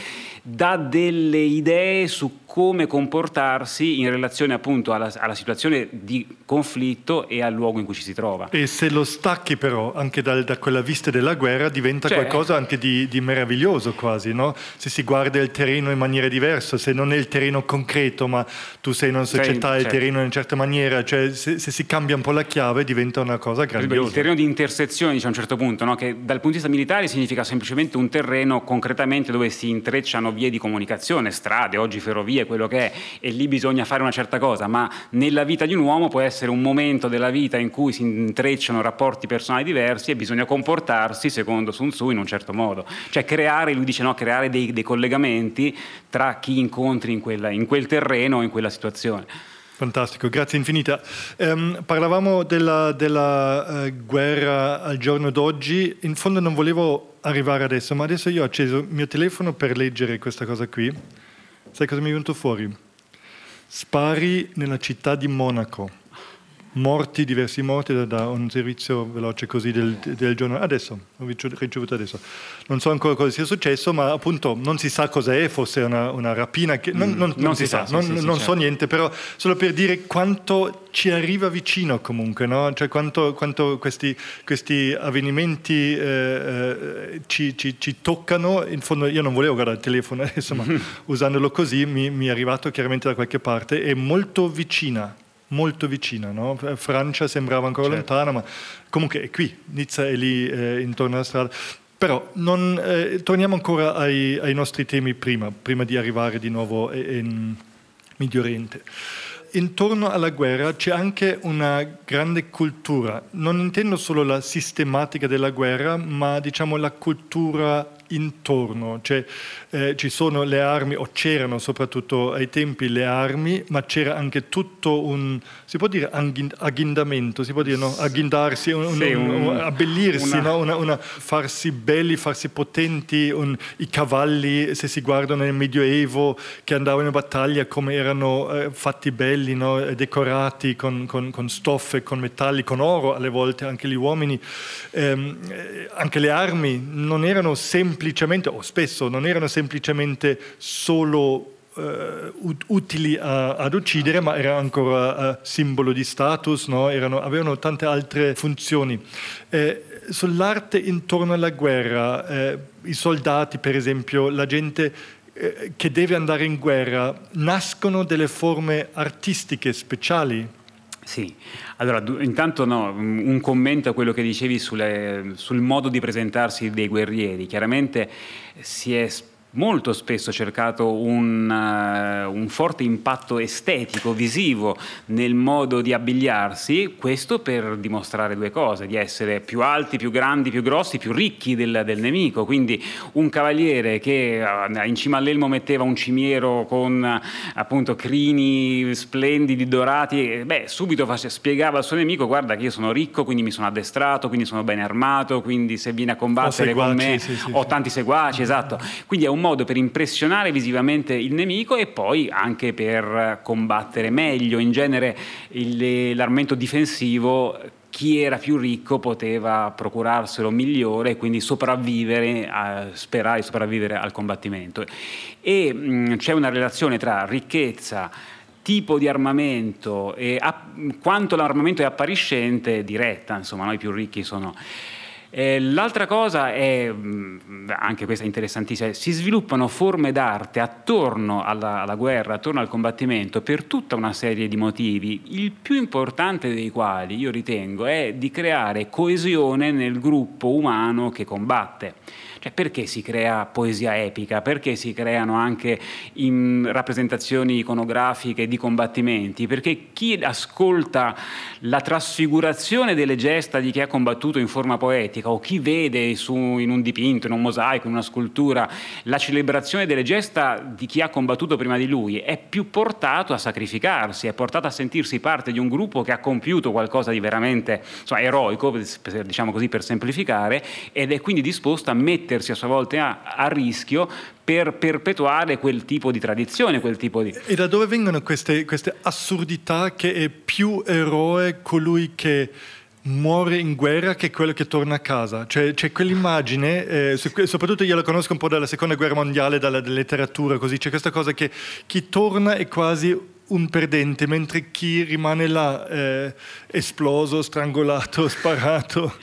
dà delle idee su come comportarsi in relazione appunto alla, alla, situazione di conflitto e al luogo in cui ci si trova. E se lo stacchi però anche da, da quella vista della guerra diventa cioè, qualcosa anche di, di meraviglioso quasi, no? Se si guarda il terreno in maniera diversa, se non è il terreno concreto ma tu sei in una società e il certo. terreno in una certa maniera, cioè se, se, si cambia un po' la chiave diventa una cosa grandiosa. Il terreno di intersezione dice a un certo punto, no? che dal punto di vista militare significa semplicemente un terreno concretamente dove si intrecciano vie di comunicazione, strade, oggi ferrovie, quello che è, e lì bisogna fare una certa cosa, ma nella vita di un uomo può essere un momento della vita in cui si intrecciano rapporti personali diversi e bisogna comportarsi, secondo Sun Tzu, in un certo modo. Cioè creare, lui dice no, creare dei, dei collegamenti tra chi incontri in, quella, in quel terreno o in quella situazione. Fantastico, grazie infinita. Um, parlavamo della, della uh, guerra al giorno d'oggi, in fondo non volevo arrivare adesso, ma adesso io ho acceso il mio telefono per leggere questa cosa qui. Sai cosa mi è venuto fuori? Spari nella città di Monaco morti, diversi morti da, da un servizio veloce così del, del, giorno. Adesso, ho ricevuto adesso. Non so ancora cosa sia successo, ma appunto non si sa cos'è, forse una, una rapina, che, non, mm, non, non, si, si sa, sa sì, non, sì, non certo. so niente, però solo per dire quanto ci arriva vicino comunque, no? cioè quanto, quanto questi, questi, avvenimenti eh, eh, ci, ci, ci, toccano. In fondo io non volevo guardare il telefono adesso, ma usandolo così mi, mi è arrivato chiaramente da qualche parte, è molto vicina molto vicina. No? Francia sembrava ancora certo. lontana, ma comunque è qui, Nizza è lì eh, intorno alla strada. Però non, eh, torniamo ancora ai, ai, nostri temi prima, prima di arrivare di nuovo in Medio Oriente. Intorno alla guerra c'è anche una grande cultura, non intendo solo la sistematica della guerra, ma diciamo la cultura intorno, cioè eh, ci sono le armi, o c'erano soprattutto ai tempi le armi, ma c'era anche tutto un, si può dire agghindamento, si può dire no? agghindarsi, un, sì, un, un, abbellirsi, una... No? Una, una, farsi belli, farsi potenti, i cavalli, se si guardano nel Medioevo, che andavano in battaglia, come erano eh, fatti belli, no? decorati con, con, con, stoffe, con metalli, con oro alle volte, anche gli uomini, ehm, eh, anche le armi non erano semplicemente, o spesso non erano semplicemente solo Uh, utili a, ad uccidere, ma erano ancora uh, simbolo di status, no? erano, avevano tante altre funzioni. Eh, sull'arte intorno alla guerra, eh, i soldati, per esempio, la gente eh, che deve andare in guerra, nascono delle forme artistiche speciali. Sì, allora intanto no, un commento a quello che dicevi sulle, sul modo di presentarsi dei guerrieri. Chiaramente si è molto spesso cercato un, uh, un, forte impatto estetico, visivo nel modo di abbigliarsi, questo per dimostrare due cose, di essere più alti, più grandi, più grossi, più ricchi del, del nemico. Quindi un cavaliere che uh, in cima all'elmo metteva un cimiero con uh, appunto crini splendidi, dorati, beh, subito face, spiegava al suo nemico guarda che io sono ricco, quindi mi sono addestrato, quindi sono ben armato, quindi se viene a combattere seguaci, con me sì, sì, ho sì. tanti seguaci, esatto. Quindi è un modo per impressionare visivamente il nemico e poi anche per combattere meglio. In genere il, l'armamento difensivo chi era più ricco poteva procurarselo migliore e quindi sopravvivere, a, sperare di sopravvivere al combattimento. E mh, c'è una relazione tra ricchezza, tipo di armamento e a, quanto l'armamento è appariscente diretta, insomma, noi più ricchi sono eh, l'altra cosa è, mm, anche questa è interessantissima, si sviluppano forme d'arte attorno alla, alla, guerra, attorno al combattimento per tutta una serie di motivi, il più importante dei quali io ritengo è di creare coesione nel gruppo umano che combatte. Cioè, perché si crea poesia epica? Perché si creano anche rappresentazioni iconografiche di combattimenti? Perché chi ascolta la trasfigurazione delle gesta di chi ha combattuto in forma poetica o chi vede su, in un dipinto, in un mosaico, in una scultura la celebrazione delle gesta di chi ha combattuto prima di lui è più portato a sacrificarsi, è portato a sentirsi parte di un gruppo che ha compiuto qualcosa di veramente insomma, eroico, diciamo così per semplificare, ed è quindi disposto a mettere mettersi a sua volta a, a rischio per perpetuare quel tipo di tradizione, quel tipo di... E da dove vengono queste, queste assurdità che è più eroe colui che muore in guerra che quello che torna a casa. Cioè, c'è quell'immagine, eh, soprattutto io la conosco un po' dalla seconda guerra mondiale, dalla, letteratura, così c'è questa cosa che chi torna è quasi un perdente, mentre chi rimane là eh, esploso, strangolato, sparato.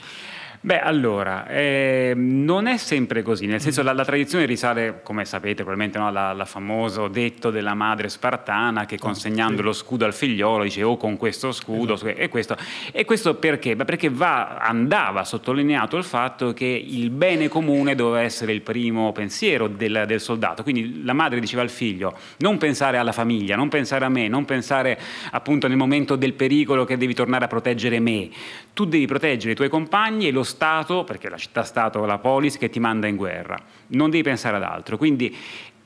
Beh, allora, eh, non è sempre così, nel senso mm. la, la tradizione risale, come sapete, probabilmente no, alla, alla famoso detto della madre spartana che ah, consegnando lo scudo al figliolo dice oh con questo scudo esatto. e questo. E questo perché? Beh, perché va, andava sottolineato il fatto che il bene comune doveva essere il primo pensiero del, del soldato, quindi la madre diceva al figlio non pensare alla famiglia, non pensare a me, non pensare appunto nel momento del pericolo che devi tornare a proteggere me, tu devi proteggere i tuoi compagni e lo Stato, perché la città-Stato, la polis, che ti manda in guerra. Non devi pensare ad altro. Quindi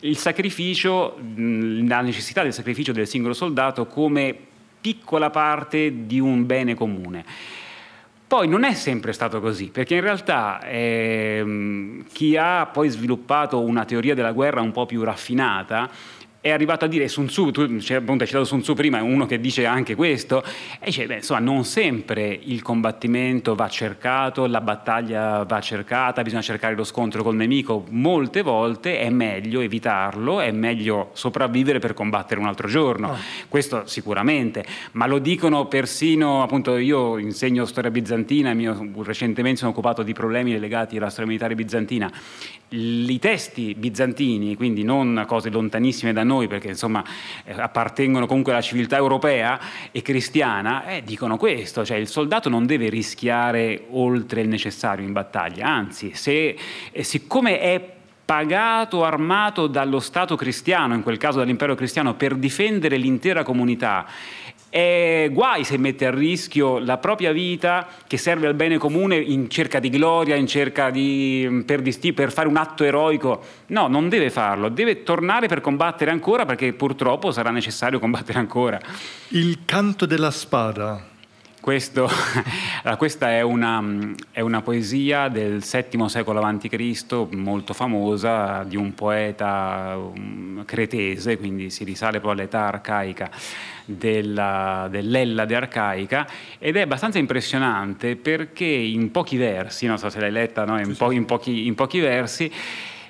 il sacrificio, la necessità del sacrificio del singolo soldato come piccola parte di un bene comune. Poi non è sempre stato così, perché in realtà ehm, chi ha poi sviluppato una teoria della guerra un po' più raffinata è arrivato a dire Sun Tzu, tu cioè, appunto hai citato Sun Tzu prima, è uno che dice anche questo, e dice, beh, insomma, non sempre il combattimento va cercato, la battaglia va cercata, bisogna cercare lo scontro col nemico, molte volte è meglio evitarlo, è meglio sopravvivere per combattere un altro giorno, oh. questo sicuramente, ma lo dicono persino, appunto io insegno storia bizantina, mio, recentemente sono occupato di problemi legati alla storia militare bizantina, i testi bizantini, quindi non cose lontanissime da noi, perché insomma eh, appartengono comunque alla civiltà europea e cristiana, eh, dicono questo, cioè il soldato non deve rischiare oltre il necessario in battaglia, anzi, se, eh, siccome è pagato, armato dallo Stato cristiano, in quel caso dall'impero cristiano, per difendere l'intera comunità è guai se mette a rischio la propria vita che serve al bene comune in cerca di gloria, in cerca di per, disti, per fare un atto eroico. No, non deve farlo, deve tornare per combattere ancora perché purtroppo sarà necessario combattere ancora. Il canto della spada. Questo, questa è una, è una, poesia del VII secolo a.C., molto famosa, di un poeta um, cretese, quindi si risale proprio all'età arcaica della, dell'Ellade arcaica ed è abbastanza impressionante perché in pochi versi, non so se l'hai letta, no? in, po- in, pochi, in pochi versi,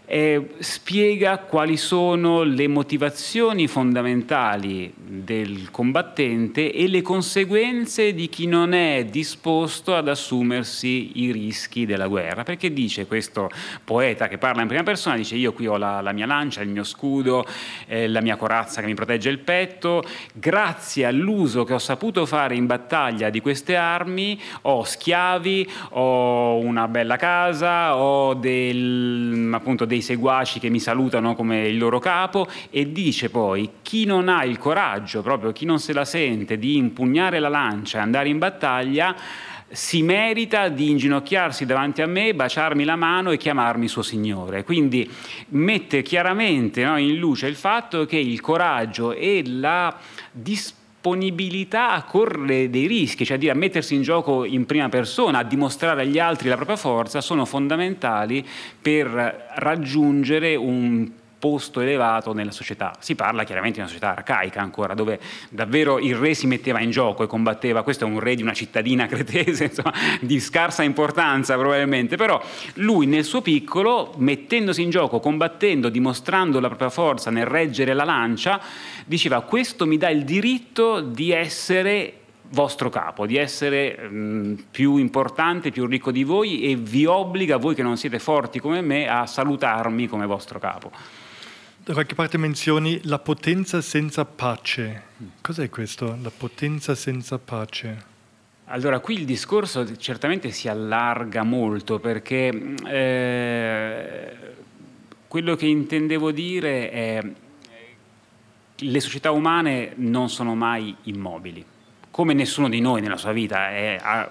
eh, spiega quali sono le motivazioni fondamentali del combattente e le conseguenze di chi non è disposto ad assumersi i rischi della guerra. Perché dice questo poeta che parla in prima persona, dice io qui ho la, la mia lancia, il mio scudo, eh, la mia corazza che mi protegge il petto, grazie all'uso che ho saputo fare in battaglia di queste armi ho schiavi, ho una bella casa, ho del, appunto dei dei seguaci che mi salutano come il loro capo e dice poi chi non ha il coraggio, proprio chi non se la sente di impugnare la lancia e andare in battaglia, si merita di inginocchiarsi davanti a me, baciarmi la mano e chiamarmi suo Signore. Quindi mette chiaramente no, in luce il fatto che il coraggio e la disponibilità disponibilità a correre dei rischi, cioè a mettersi in gioco in prima persona, a dimostrare agli altri la propria forza, sono fondamentali per raggiungere un posto elevato nella società. Si parla chiaramente di una società arcaica ancora, dove davvero il re si metteva in gioco e combatteva, questo è un re di una cittadina cretese, insomma, di scarsa importanza probabilmente, però lui nel suo piccolo, mettendosi in gioco, combattendo, dimostrando la propria forza nel reggere la lancia, diceva questo mi dà il diritto di essere vostro capo, di essere mh, più importante, più ricco di voi e vi obbliga, voi che non siete forti come me, a salutarmi come vostro capo. Da qualche parte menzioni la potenza senza pace. Cos'è questo, la potenza senza pace? Allora, qui il discorso certamente si allarga molto perché eh, quello che intendevo dire è che le società umane non sono mai immobili come nessuno di noi nella sua vita è, a,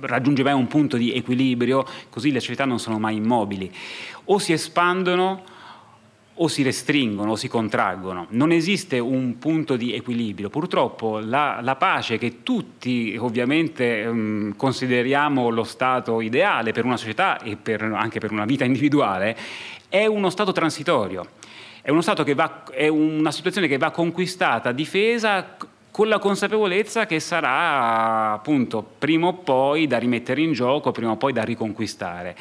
raggiunge mai un punto di equilibrio, così le società non sono mai immobili. O si espandono o si restringono o si contraggono. Non esiste un punto di equilibrio. Purtroppo la, la pace che tutti ovviamente um, consideriamo lo stato ideale per una società e per, anche per una vita individuale è uno stato transitorio. È, uno stato va, è una situazione che va conquistata, difesa con la consapevolezza che sarà appunto prima o poi da rimettere in gioco, prima o poi da riconquistare.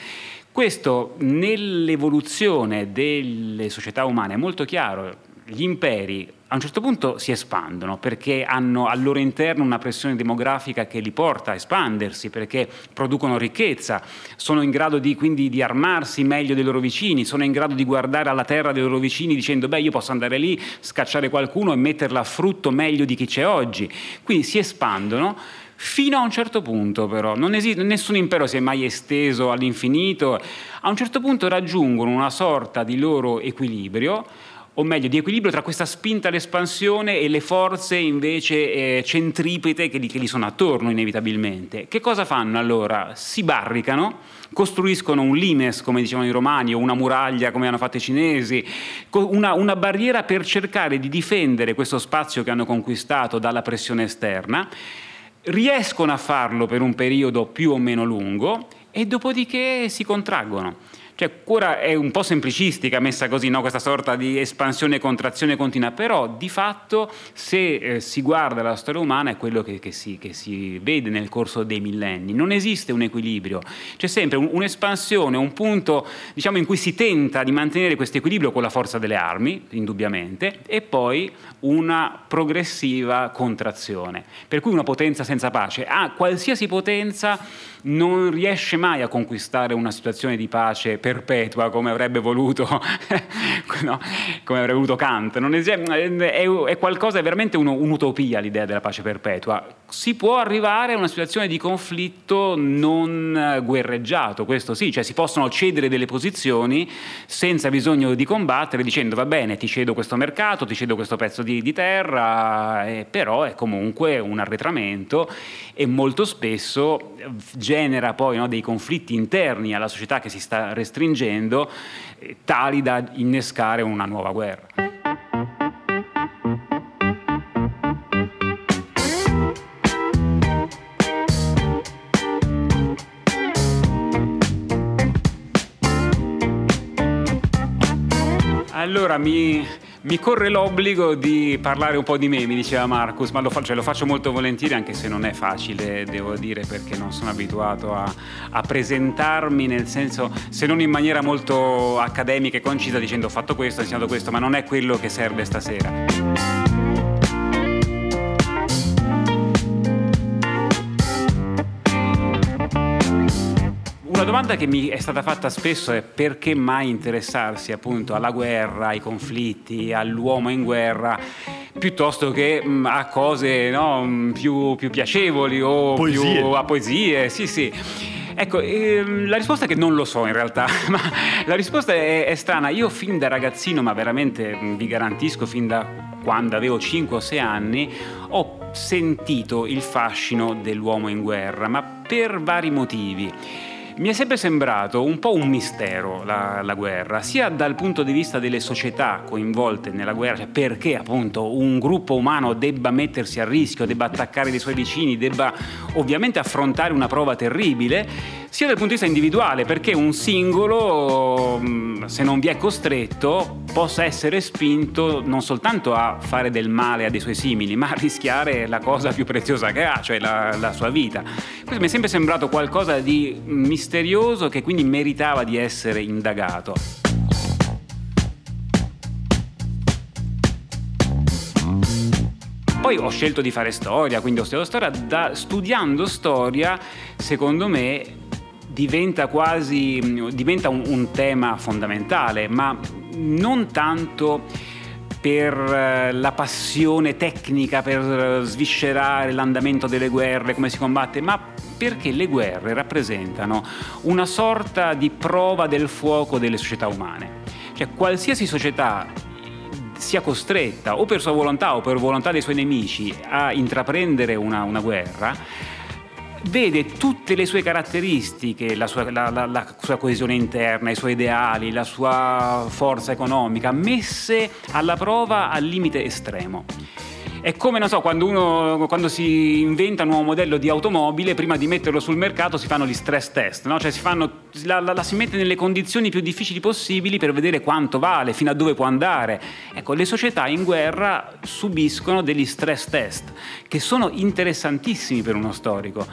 Questo nell'evoluzione delle società umane è molto chiaro. Gli imperi a un certo punto si espandono perché hanno al loro interno una pressione demografica che li porta a espandersi, perché producono ricchezza, sono in grado di, quindi di armarsi meglio dei loro vicini, sono in grado di guardare alla terra dei loro vicini dicendo beh io posso andare lì, scacciare qualcuno e metterla a frutto meglio di chi c'è oggi. Quindi si espandono fino a un certo punto però, esiste, nessun impero si è mai esteso all'infinito, a un certo punto raggiungono una sorta di loro equilibrio o meglio di equilibrio tra questa spinta all'espansione e le forze invece eh, centripete che, che gli sono attorno inevitabilmente. Che cosa fanno allora? Si barricano, costruiscono un limes, come dicevano i romani, o una muraglia, come hanno fatto i cinesi, una, una barriera per cercare di difendere questo spazio che hanno conquistato dalla pressione esterna, riescono a farlo per un periodo più o meno lungo e dopodiché si contraggono. Cioè, ora è un po' semplicistica messa così, no? questa sorta di espansione e contrazione continua, però di fatto se eh, si guarda la storia umana è quello che, che, si, che, si, vede nel corso dei millenni. Non esiste un equilibrio, c'è sempre un, un'espansione, un punto diciamo, in cui si tenta di mantenere questo equilibrio con la forza delle armi, indubbiamente, e poi una progressiva contrazione. Per cui una potenza senza pace. Ah, qualsiasi potenza non riesce mai a conquistare una situazione di pace perpetua come avrebbe voluto, no? come avrebbe voluto Kant. È, è, qualcosa, è veramente uno, un'utopia l'idea della pace perpetua. Si può arrivare a una situazione di conflitto non guerreggiato, questo sì, cioè si possono cedere delle posizioni senza bisogno di combattere dicendo va bene, ti cedo questo mercato, ti cedo questo pezzo di, di terra, eh, però è comunque un arretramento e molto spesso genera poi no, dei conflitti interni alla società che si sta restringendo, eh, tali da innescare una nuova guerra. Allora mi, mi corre l'obbligo di parlare un po' di me, mi diceva Marcus, ma lo faccio, cioè, lo faccio molto volentieri anche se non è facile, devo dire, perché non sono abituato a, a, presentarmi, nel senso, se non in maniera molto accademica e concisa dicendo ho fatto questo, ho insegnato questo, ma non è quello che serve stasera. Domanda che mi è stata fatta spesso è perché mai interessarsi appunto alla guerra, ai conflitti, all'uomo in guerra, piuttosto che mm, a cose no, mm, più, più, piacevoli o poesie. più a poesie. Sì, sì. Ecco, ehm, la risposta è che non lo so in realtà, ma la risposta è, è strana. Io fin da ragazzino, ma veramente mm, vi garantisco fin da quando avevo 5 o 6 anni, ho sentito il fascino dell'uomo in guerra, ma per vari motivi. Mi è sempre sembrato un po' un mistero la, la, guerra, sia dal punto di vista delle società coinvolte nella guerra, cioè perché appunto un gruppo umano debba mettersi a rischio, debba attaccare dei suoi vicini, debba ovviamente affrontare una prova terribile, sia dal punto di vista individuale, perché un singolo, mm, se non vi è costretto, possa essere spinto non soltanto a fare del male a dei suoi simili, ma a rischiare la cosa più preziosa che ha, cioè la, la sua vita. Questo mi è sempre sembrato qualcosa di misterioso che quindi meritava di essere indagato. Poi ho scelto di fare storia, quindi ho studiato storia, da, studiando storia, secondo me diventa quasi diventa un, un tema fondamentale, ma non tanto per eh, la passione tecnica, per sviscerare l'andamento delle guerre, come si combatte, ma perché le guerre rappresentano una sorta di prova del fuoco delle società umane. Cioè qualsiasi società sia costretta o per sua volontà o per volontà dei suoi nemici a intraprendere una, una guerra, vede tutte le sue caratteristiche, la sua, la, la, la sua, coesione interna, i suoi ideali, la sua forza economica, messe alla prova al limite estremo. È come, non so, quando, uno, quando si inventa un nuovo modello di automobile, prima di metterlo sul mercato si fanno gli stress test, no? cioè si fanno, la, la, la, si mette nelle condizioni più difficili possibili per vedere quanto vale, fino a dove può andare. Ecco, le società in guerra subiscono degli stress test che sono interessantissimi per uno storico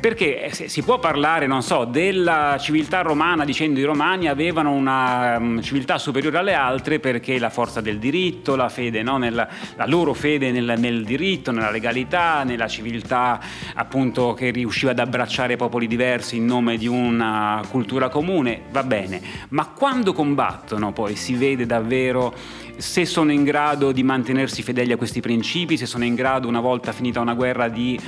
perché eh, si può parlare, non so, della civiltà romana dicendo i romani avevano una um, civiltà superiore alle altre perché la forza del diritto, la fede, no? nella, la loro fede nel, nel, diritto, nella legalità, nella civiltà appunto che riusciva ad abbracciare popoli diversi in nome di una cultura comune, va bene, ma quando combattono poi si vede davvero se sono in grado di mantenersi fedeli a questi principi, se sono in grado una volta finita una guerra di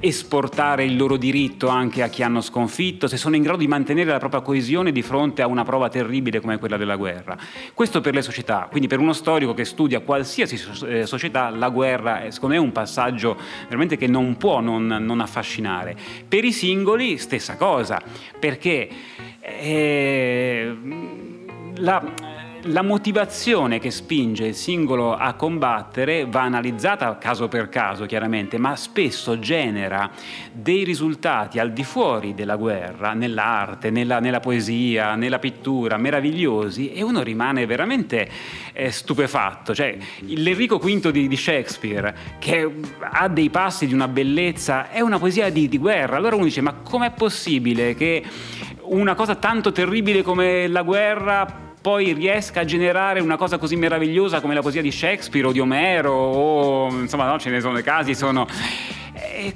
esportare il loro diritto anche a chi hanno sconfitto, se sono in grado di mantenere la propria coesione di fronte a una prova terribile come quella della guerra. Questo per le società, quindi per uno storico che studia qualsiasi eh, società, la guerra è secondo me un passaggio veramente che non può non, non affascinare. Per i singoli stessa cosa, perché eh, la la motivazione che spinge il singolo a combattere va analizzata caso per caso, chiaramente, ma spesso genera dei risultati al di fuori della guerra, nell'arte, nella, nella poesia, nella pittura, meravigliosi e uno rimane veramente eh, stupefatto. Cioè, l'Enrico V di, di, Shakespeare, che ha dei passi di una bellezza, è una poesia di, di guerra. Allora uno dice, ma com'è possibile che una cosa tanto terribile come la guerra poi riesca a generare una cosa così meravigliosa come la poesia di Shakespeare o di Omero o insomma no, ce ne sono dei casi sono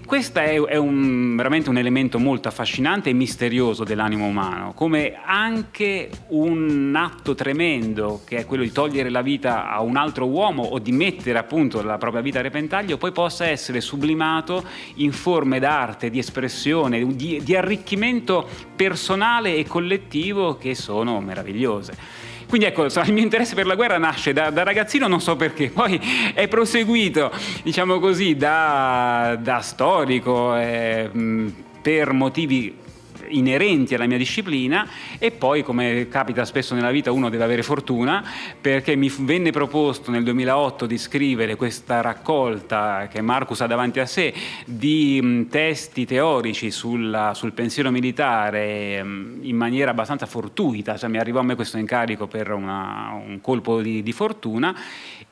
questo è, è un, veramente un elemento molto affascinante e misterioso dell'animo umano, come anche un atto tremendo che è quello di togliere la vita a un altro uomo o di mettere appunto la propria vita a repentaglio, poi possa essere sublimato in forme d'arte, di espressione, di, di arricchimento personale e collettivo che sono meravigliose. Quindi ecco, il mio interesse per la guerra nasce da, da ragazzino, non so perché, poi è proseguito, diciamo così, da, da storico. Eh, per motivi inerenti alla mia disciplina e poi come capita spesso nella vita uno deve avere fortuna perché mi venne proposto nel 2008 di scrivere questa raccolta che Marcus ha davanti a sé di testi teorici sulla, sul pensiero militare in maniera abbastanza fortuita, cioè mi arrivò a me questo incarico per una, un colpo di, di fortuna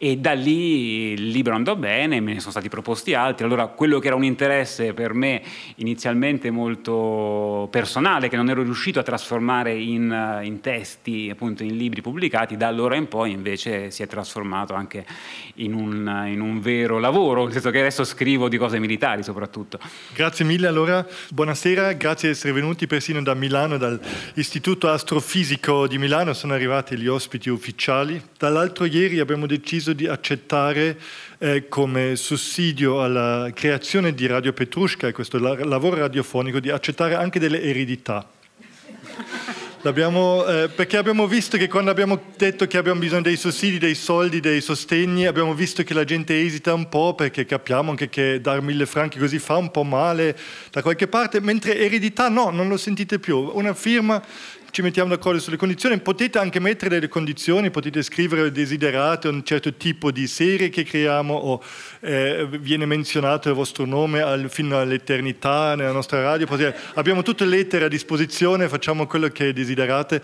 e da lì il libro andò bene, me ne sono stati proposti altri, allora quello che era un interesse per me inizialmente molto personale, che non ero riuscito a trasformare in, in testi, appunto in libri pubblicati, da allora in poi invece si è trasformato anche in un, in un vero lavoro, nel senso che adesso scrivo di cose militari soprattutto. Grazie mille allora, buonasera, grazie di essere venuti persino da Milano, dall'Istituto Astrofisico di Milano, sono arrivati gli ospiti ufficiali. Dall'altro ieri abbiamo deciso di accettare eh, come sussidio alla creazione di Radio Petrushka, questo la- lavoro radiofonico, di accettare anche delle eredità. Eh, perché abbiamo visto che quando abbiamo detto che abbiamo bisogno dei sussidi, dei soldi, dei sostegni, abbiamo visto che la gente esita un po' perché capiamo anche che dar mille franchi così fa un po' male da qualche parte, mentre eredità no, non lo sentite più. Una firma ci mettiamo d'accordo sulle condizioni, potete anche mettere delle condizioni, potete scrivere desiderate un certo tipo di serie che creiamo o eh, viene menzionato il vostro nome al, fino all'eternità nella nostra radio, potete, abbiamo tutte le lettere a disposizione, facciamo quello che desiderate.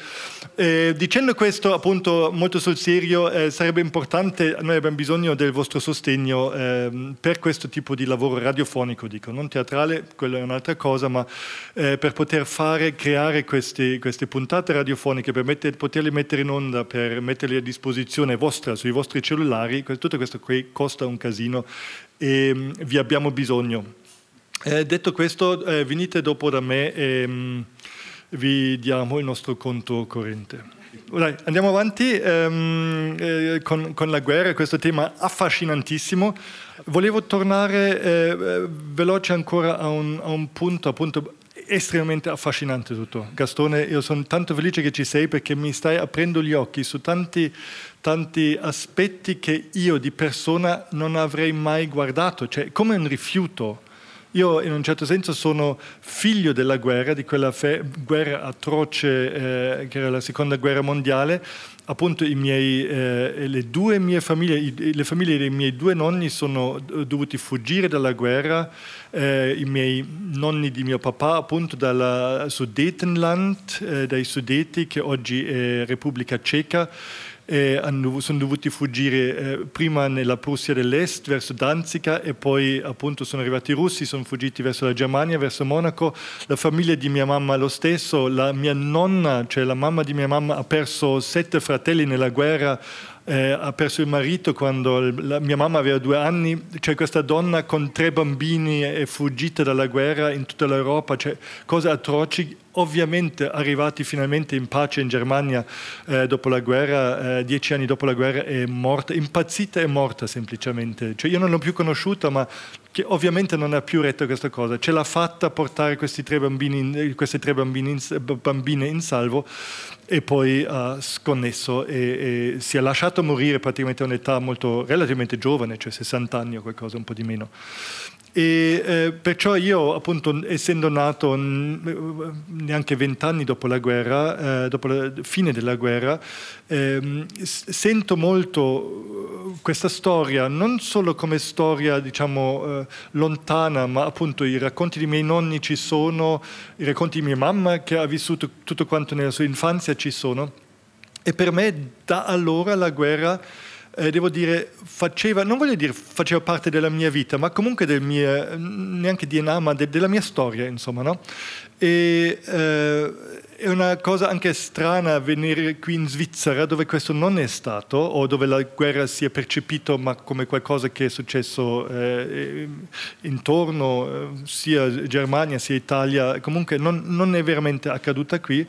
Eh, dicendo questo appunto molto sul serio, eh, sarebbe importante, noi abbiamo bisogno del vostro sostegno ehm, per questo tipo di lavoro radiofonico, dico, non teatrale, quello è un'altra cosa, ma eh, per poter fare, creare questi, queste puntate radiofoniche, per metter, poterle mettere in onda, per metterle a disposizione vostra sui vostri cellulari, tutto questo qui costa un casino e um, vi abbiamo bisogno. Eh, detto questo, eh, venite dopo da me e um, vi diamo il nostro conto corrente. Dai, andiamo avanti um, eh, con, con, la guerra, questo tema affascinantissimo. Volevo tornare eh, veloce ancora a un, a un punto, appunto, estremamente affascinante tutto. Gastone, io sono tanto felice che ci sei perché mi stai aprendo gli occhi su tanti, tanti aspetti che io di persona non avrei mai guardato, cioè come un rifiuto. Io in un certo senso sono figlio della guerra, di quella fe- guerra atroce eh, che era la seconda guerra mondiale, appunto miei, eh, le due mie famiglie, le famiglie dei miei due nonni sono dovuti fuggire dalla guerra, eh, i miei nonni di mio papà appunto dal Sudetenland, eh, dai Sudeti che oggi è Repubblica Ceca, eh, sono dovuti fuggire eh, prima nella Prussia dell'Est verso Danzica e poi appunto sono arrivati i russi, sono fuggiti verso la Germania, verso Monaco. La famiglia di mia mamma lo stesso, la mia nonna, cioè la mamma di mia mamma ha perso sette fratelli nella guerra, eh, ha perso il marito quando la, mia mamma aveva due anni, cioè questa donna con tre bambini è fuggita dalla guerra in tutta l'Europa, cioè cose atroci, ovviamente arrivati finalmente in pace in Germania eh, dopo la guerra, eh, dieci anni dopo la guerra è morta, impazzita e morta semplicemente, cioè io non l'ho più conosciuta ma che ovviamente non ha più retto questa cosa, ce l'ha fatta portare questi tre bambini, queste tre bambini, bambine in salvo e poi ha sconnesso e, e, si è lasciato morire praticamente a un'età molto relativamente giovane, cioè 60 anni o qualcosa, un po' di meno. E eh, perciò io, appunto, essendo nato neanche vent'anni dopo la guerra, eh, dopo la fine della guerra, eh, sento molto questa storia, non solo come storia, diciamo, eh, lontana, ma appunto i racconti di miei nonni ci sono, i racconti di mia mamma che ha vissuto tutto quanto nella sua infanzia ci sono. E per me da allora la guerra eh, devo dire, faceva, non voglio dire faceva parte della mia vita, ma comunque del mio, neanche DNA, ma de, della mia storia, insomma, no? E eh, è una cosa anche strana venire qui in Svizzera dove questo non è stato, o dove la guerra si è percepito ma come qualcosa che è successo eh, intorno, eh, sia Germania sia Italia, comunque non, non è veramente accaduta qui.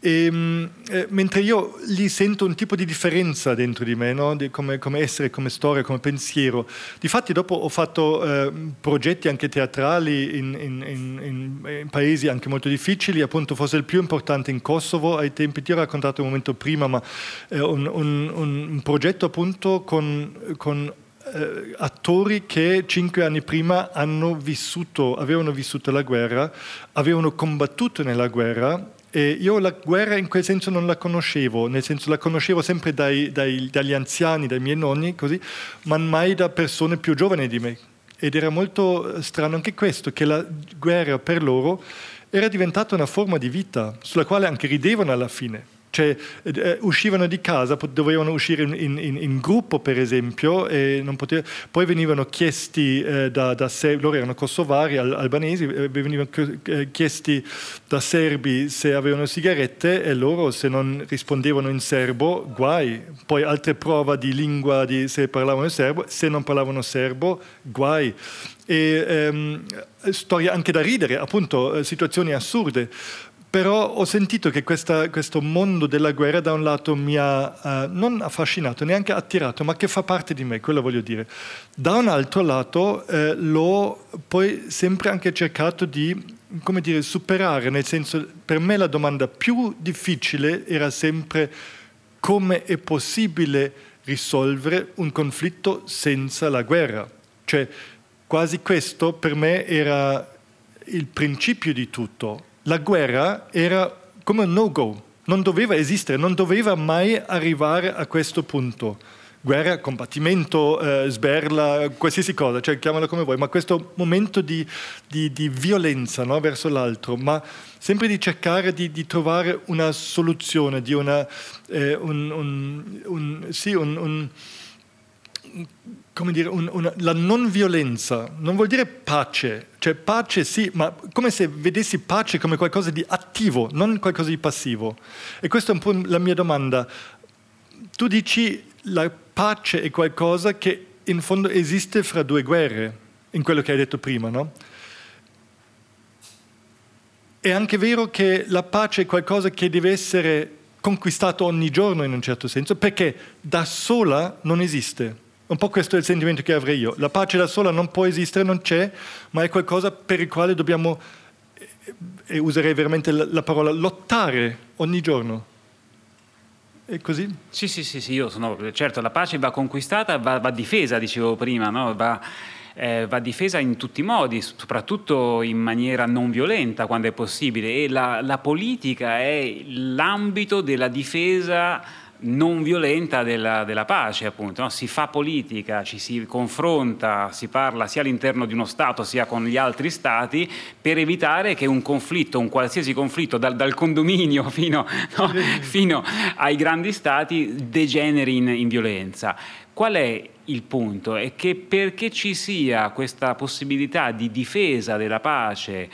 E, ehm, eh, mentre io lì sento un tipo di differenza dentro di me, no? di come, come, essere, come storia, come pensiero. Difatti dopo ho fatto eh, progetti anche teatrali in, in, in, in, paesi anche molto difficili, appunto forse il più importante in Kosovo ai tempi, ti ho raccontato un momento prima, ma eh, un, un, un, progetto appunto con, con eh, attori che cinque anni prima vissuto, avevano vissuto la guerra, avevano combattuto nella guerra e io la guerra in quel senso non la conoscevo, nel senso la conoscevo sempre dai, dai, dagli anziani, dai miei nonni, così, ma mai da persone più giovani di me. Ed era molto eh, strano anche questo, che la guerra per loro era diventata una forma di vita, sulla quale anche ridevano alla fine cioè eh, uscivano di casa, dovevano uscire in, in, in gruppo per esempio, poteva, poi venivano chiesti eh, da, da serbi, loro erano kosovari, al, albanesi, eh, venivano eh, chiesti da serbi se avevano sigarette e loro se non rispondevano in serbo, guai. Poi altre prove di lingua, di, se parlavano serbo, se non parlavano serbo, guai. E ehm, storie anche da ridere, appunto, eh, situazioni assurde. Però ho sentito che questa, questo mondo della guerra da un lato mi ha uh, non affascinato, neanche attirato, ma che fa parte di me, quello voglio dire. Da un altro lato eh, l'ho poi sempre anche cercato di come dire, superare, nel senso per me la domanda più difficile era sempre come è possibile risolvere un conflitto senza la guerra. Cioè quasi questo per me era il principio di tutto la guerra era come un no-go, non doveva esistere, non doveva mai arrivare a questo punto. Guerra, combattimento, eh, sberla, qualsiasi cosa, cioè chiamala come vuoi, ma questo momento di, di, di violenza no, verso l'altro, ma sempre di cercare di, di trovare una soluzione, di una, eh, un, un, un, sì, un come dire, un, una, la non violenza non vuol dire pace, cioè pace sì, ma come se vedessi pace come qualcosa di attivo, non qualcosa di passivo. E questa è un po' la mia domanda. Tu dici la pace è qualcosa che in fondo esiste fra due guerre, in quello che hai detto prima, no? È anche vero che la pace è qualcosa che deve essere conquistato ogni giorno in un certo senso, perché da sola non esiste. Un po' questo è il sentimento che avrei io. La pace da sola non può esistere, non c'è, ma è qualcosa per il quale dobbiamo, e userei veramente la, parola, lottare ogni giorno. È così? Sì, sì, sì, sì, io sono, certo, la pace va conquistata, va, va difesa, dicevo prima, no? va, eh, va, difesa in tutti i modi, soprattutto in maniera non violenta quando è possibile e la, la politica è l'ambito della difesa non violenta della, della pace, appunto. No? Si fa politica, ci si confronta, si parla sia all'interno di uno Stato sia con gli altri Stati per evitare che un conflitto, un qualsiasi conflitto, dal, dal condominio fino, no? fino, ai grandi Stati, degeneri in, in violenza. Qual è il punto? È che perché ci sia questa possibilità di difesa della pace,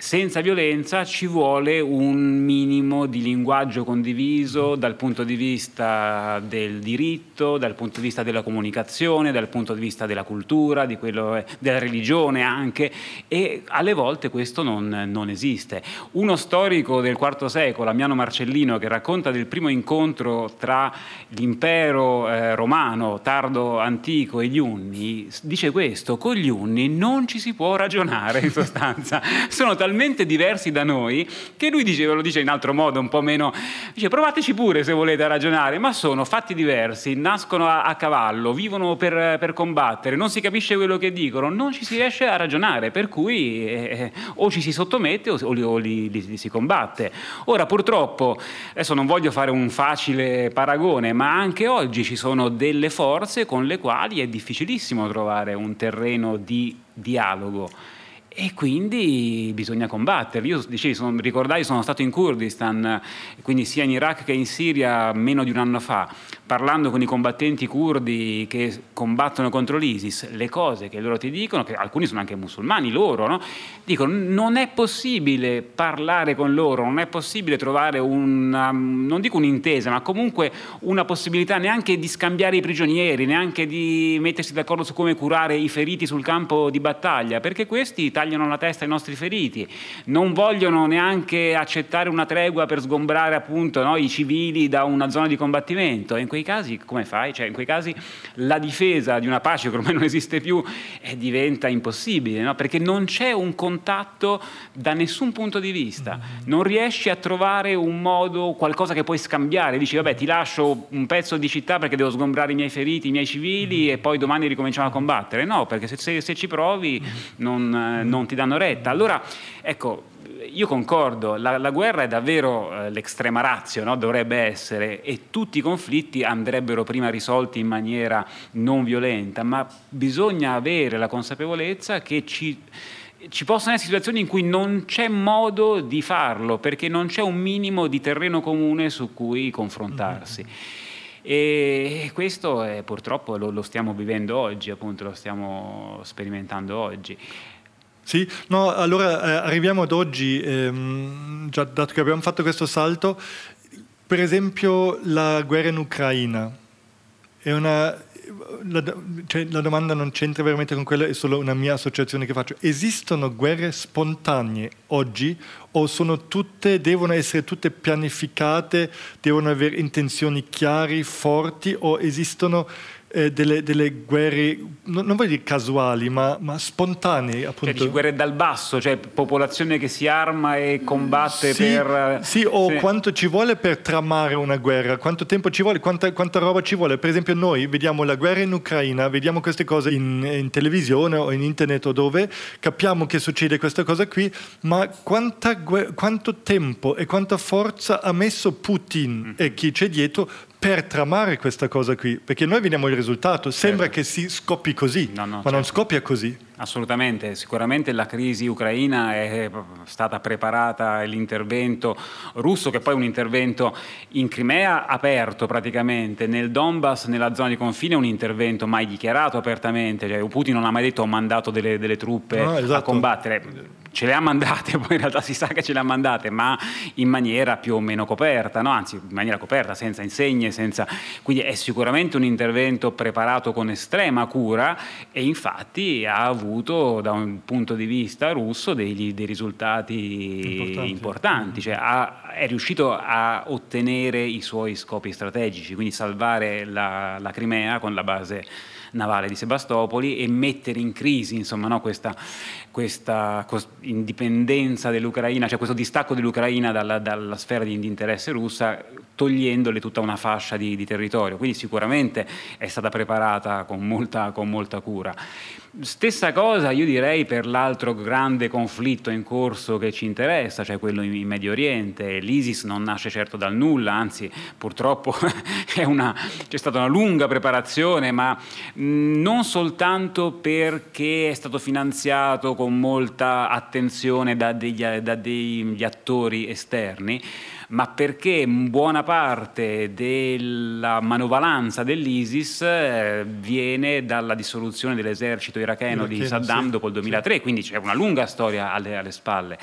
senza violenza ci vuole un minimo di linguaggio condiviso dal punto di vista del diritto, dal punto di vista della comunicazione, dal punto di vista della cultura, quello, della religione anche, e alle volte questo non, non esiste. Uno storico del IV secolo, Amiano Marcellino, che racconta del primo incontro tra l'impero eh, romano, tardo antico e gli Unni, dice questo, con gli Unni non ci si può ragionare in sostanza, sono talmente talmente diversi da noi che lui diceva, lo dice in altro modo, un po' meno, dice provateci pure se volete a ragionare, ma sono fatti diversi, nascono a, a cavallo, vivono per, per, combattere, non si capisce quello che dicono, non ci si riesce a ragionare, per cui eh, o ci si sottomette o, o, li, o li, li, li si combatte. Ora purtroppo, adesso non voglio fare un facile paragone, ma anche oggi ci sono delle forze con le quali è difficilissimo trovare un terreno di dialogo e quindi bisogna combatterli. Io dicevi, sono, ricordai, sono stato in Kurdistan, quindi sia in Iraq che in Siria meno di un anno fa, parlando con i combattenti kurdi che combattono contro l'ISIS, le cose che loro ti dicono, che alcuni sono anche musulmani loro, no? dicono non è possibile parlare con loro, non è possibile trovare una, non dico un'intesa, ma comunque una possibilità neanche di scambiare i prigionieri, neanche di mettersi d'accordo su come curare i feriti sul campo di battaglia, perché questi tagliano la testa ai nostri feriti, non vogliono neanche accettare una tregua per sgombrare appunto no, i civili da una zona di combattimento. E in quei casi come fai? Cioè, in quei casi la difesa di una pace che ormai non esiste più eh, diventa impossibile, no? perché non c'è un contatto da nessun punto di vista, non riesci a trovare un modo, qualcosa che puoi scambiare, dici vabbè ti lascio un pezzo di città perché devo sgombrare i miei feriti, i miei civili e poi domani ricominciamo a combattere, no, perché se, se, se ci provi non, non ti danno retta. Allora, ecco, io concordo, la, la, guerra è davvero eh, l'estrema razio, no? dovrebbe essere, e tutti i conflitti andrebbero prima risolti in maniera non violenta, ma bisogna avere la consapevolezza che ci, ci possono essere situazioni in cui non c'è modo di farlo, perché non c'è un minimo di terreno comune su cui confrontarsi. Mm-hmm. E questo è, purtroppo lo, lo, stiamo vivendo oggi, appunto, lo stiamo sperimentando oggi. Sì, no, allora eh, arriviamo ad oggi, ehm, già dato che abbiamo fatto questo salto, per esempio la guerra in Ucraina. Una, la, cioè, la, domanda non c'entra veramente con quella, è solo una mia associazione che faccio. Esistono guerre spontanee oggi o sono tutte, devono essere tutte pianificate, devono avere intenzioni chiare, forti o esistono eh, delle, delle, guerre, non, non voglio dire casuali, ma, ma spontanee. Appunto. Cioè, guerre dal basso, cioè popolazione che si arma e combatte sì, per... Sì, o sì. quanto ci vuole per tramare una guerra, quanto tempo ci vuole, quanta, quanta, roba ci vuole. Per esempio noi vediamo la guerra in Ucraina, vediamo queste cose in, in televisione o in internet o dove, capiamo che succede questa cosa qui, ma quanta quanto tempo e quanta forza ha messo Putin mm. e chi c'è dietro per tramare questa cosa qui, perché noi vediamo il risultato, sembra certo. che si scoppi così, no, no, ma certo. non scoppia così. Assolutamente, sicuramente la crisi ucraina è stata preparata, l'intervento russo, che poi è un intervento in Crimea aperto praticamente, nel Donbass, nella zona di confine, un intervento mai dichiarato apertamente, cioè, Putin non ha mai detto ho mandato delle, delle truppe no, esatto. a combattere ce le ha mandate, poi in realtà si sa che ce le ha mandate, ma in maniera più o meno coperta, no? anzi in maniera coperta, senza insegne, senza... quindi è sicuramente un intervento preparato con estrema cura e infatti ha avuto da un punto di vista russo dei, dei risultati importanti, importanti. Cioè, ha, è riuscito a ottenere i suoi scopi strategici, quindi salvare la, la Crimea con la base navale di Sebastopoli e mettere in crisi insomma, no, questa, questa indipendenza dell'Ucraina, cioè questo distacco dell'Ucraina dalla, dalla sfera di, di, interesse russa, togliendole tutta una fascia di, di, territorio. Quindi sicuramente è stata preparata con molta, con molta cura. Stessa cosa io direi per l'altro grande conflitto in corso che ci interessa, cioè quello in Medio Oriente. L'ISIS non nasce certo dal nulla, anzi purtroppo una, c'è stata una lunga preparazione, ma non soltanto perché è stato finanziato con molta attenzione da degli, da degli attori esterni, ma perché buona parte della manovalanza dell'ISIS eh, viene dalla dissoluzione dell'esercito iracheno di Saddam sì, dopo il 2003, sì. quindi c'è una lunga storia alle, alle, spalle.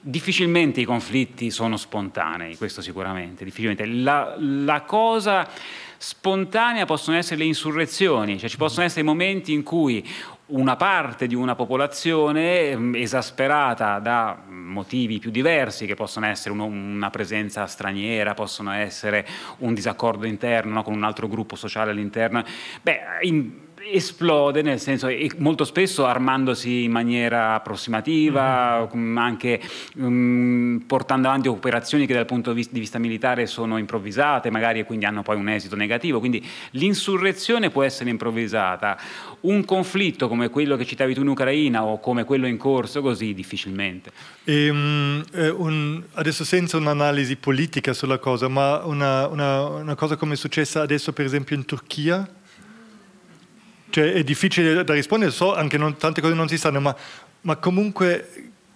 Difficilmente i conflitti sono spontanei, questo sicuramente, difficilmente. La, la cosa spontanea possono essere le insurrezioni, cioè ci possono essere momenti in cui una parte di una popolazione mm, esasperata da motivi più diversi, che possono essere uno, una presenza straniera, possono essere un disaccordo interno no, con un altro gruppo sociale all'interno, beh, in, esplode, nel senso, molto spesso armandosi in maniera approssimativa, mm-hmm. anche um, portando avanti operazioni che dal punto di vista militare sono improvvisate, magari e quindi hanno poi un esito negativo. Quindi l'insurrezione può essere improvvisata. Un conflitto come quello che citavi tu in Ucraina o come quello in corso, così difficilmente. E, um, un, adesso senza un'analisi politica sulla cosa, ma una, una, una cosa come è successa adesso per esempio in Turchia, cioè, è difficile da rispondere, so anche non, tante cose non si sanno, ma, ma comunque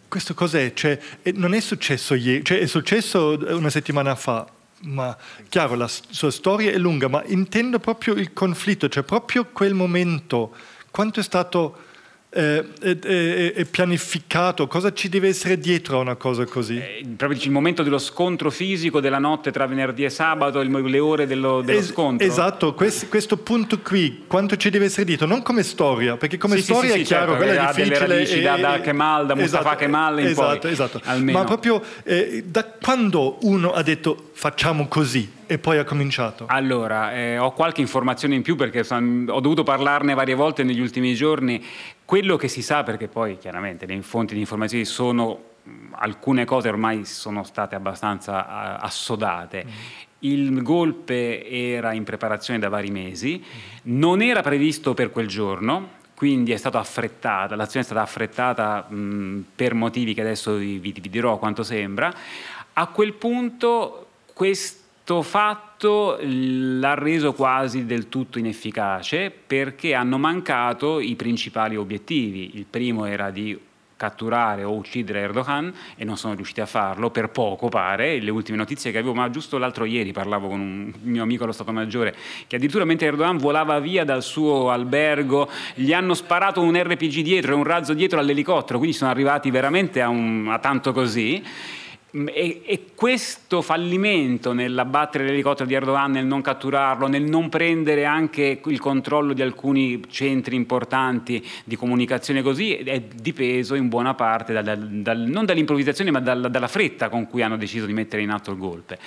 questo cos'è? Cioè, non è successo ieri, cioè, è successo una settimana fa, ma chiaro, la sua storia è lunga, ma intendo proprio il conflitto, cioè proprio quel momento, quanto è stato è, è, è, pianificato, cosa ci deve essere dietro a una cosa così? Eh, proprio il momento dello scontro fisico della notte tra venerdì e sabato, il, le ore dello, dello es, scontro. Esatto, questo, questo, punto qui, quanto ci deve essere dietro? Non come storia, perché come sì, storia sì, sì, è chiaro, certo, quella è difficile. Radici, e, da, da Kemal, da Mustafa esatto, Kemal in esatto, poi, esatto. Ma proprio eh, da quando uno ha detto facciamo così, e poi ha cominciato? Allora, eh, ho qualche informazione in più perché ho dovuto parlarne varie volte negli ultimi giorni. Quello che si sa, perché poi chiaramente le fonti di informazioni sono alcune cose ormai sono state abbastanza assodate. Mm. Il golpe era in preparazione da vari mesi, non era previsto per quel giorno, quindi è stata affrettata, l'azione è stata affrettata mh, per motivi che adesso vi, vi, vi dirò quanto sembra. A quel punto questo questo fatto l'ha reso quasi del tutto inefficace perché hanno mancato i principali obiettivi. Il primo era di catturare o uccidere Erdogan e non sono riusciti a farlo, per poco pare, le ultime notizie che avevo, ma giusto l'altro ieri parlavo con un mio amico allo Stato Maggiore, che addirittura mentre Erdogan volava via dal suo albergo, gli hanno sparato un RPG dietro e un razzo dietro all'elicottero, quindi sono arrivati veramente a, un, a tanto così e, e, questo fallimento nell'abbattere l'elicottero di Erdogan, nel non catturarlo, nel non prendere anche il controllo di alcuni centri importanti di comunicazione così, è dipeso in buona parte dal, dal, non dall'improvvisazione ma dal, dalla fretta con cui hanno deciso di mettere in atto il golpe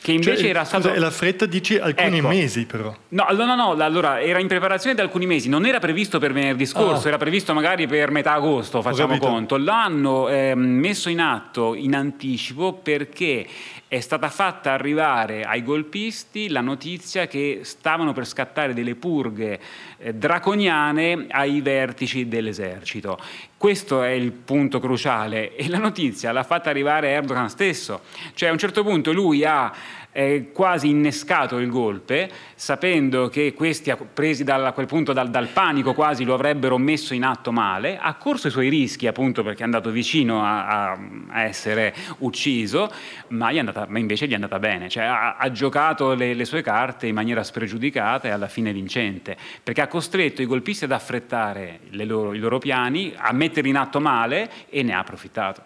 che invece cioè, era stato... Scusa, la fretta dici alcuni ecco. mesi però. No, no, no, allora era in preparazione da alcuni mesi, non era previsto per venerdì scorso, oh. era previsto magari per metà agosto, facciamo conto. L'hanno eh, messo in atto in anticipo perché è stata fatta arrivare ai golpisti la notizia che stavano per scattare delle purghe eh, draconiane ai vertici dell'esercito. Questo è il punto cruciale e la notizia l'ha fatta arrivare Erdogan stesso, cioè a un certo punto lui ha eh, quasi innescato il golpe, sapendo che questi, presi da, a quel punto dal, dal, panico quasi, lo avrebbero messo in atto male, ha corso i suoi rischi appunto perché è andato vicino a, a, a essere ucciso, ma, andata, ma, invece gli è andata bene, cioè ha, ha giocato le, le, sue carte in maniera spregiudicata e alla fine vincente, perché ha costretto i golpisti ad affrettare loro, i loro piani, a metterli in atto male e ne ha approfittato.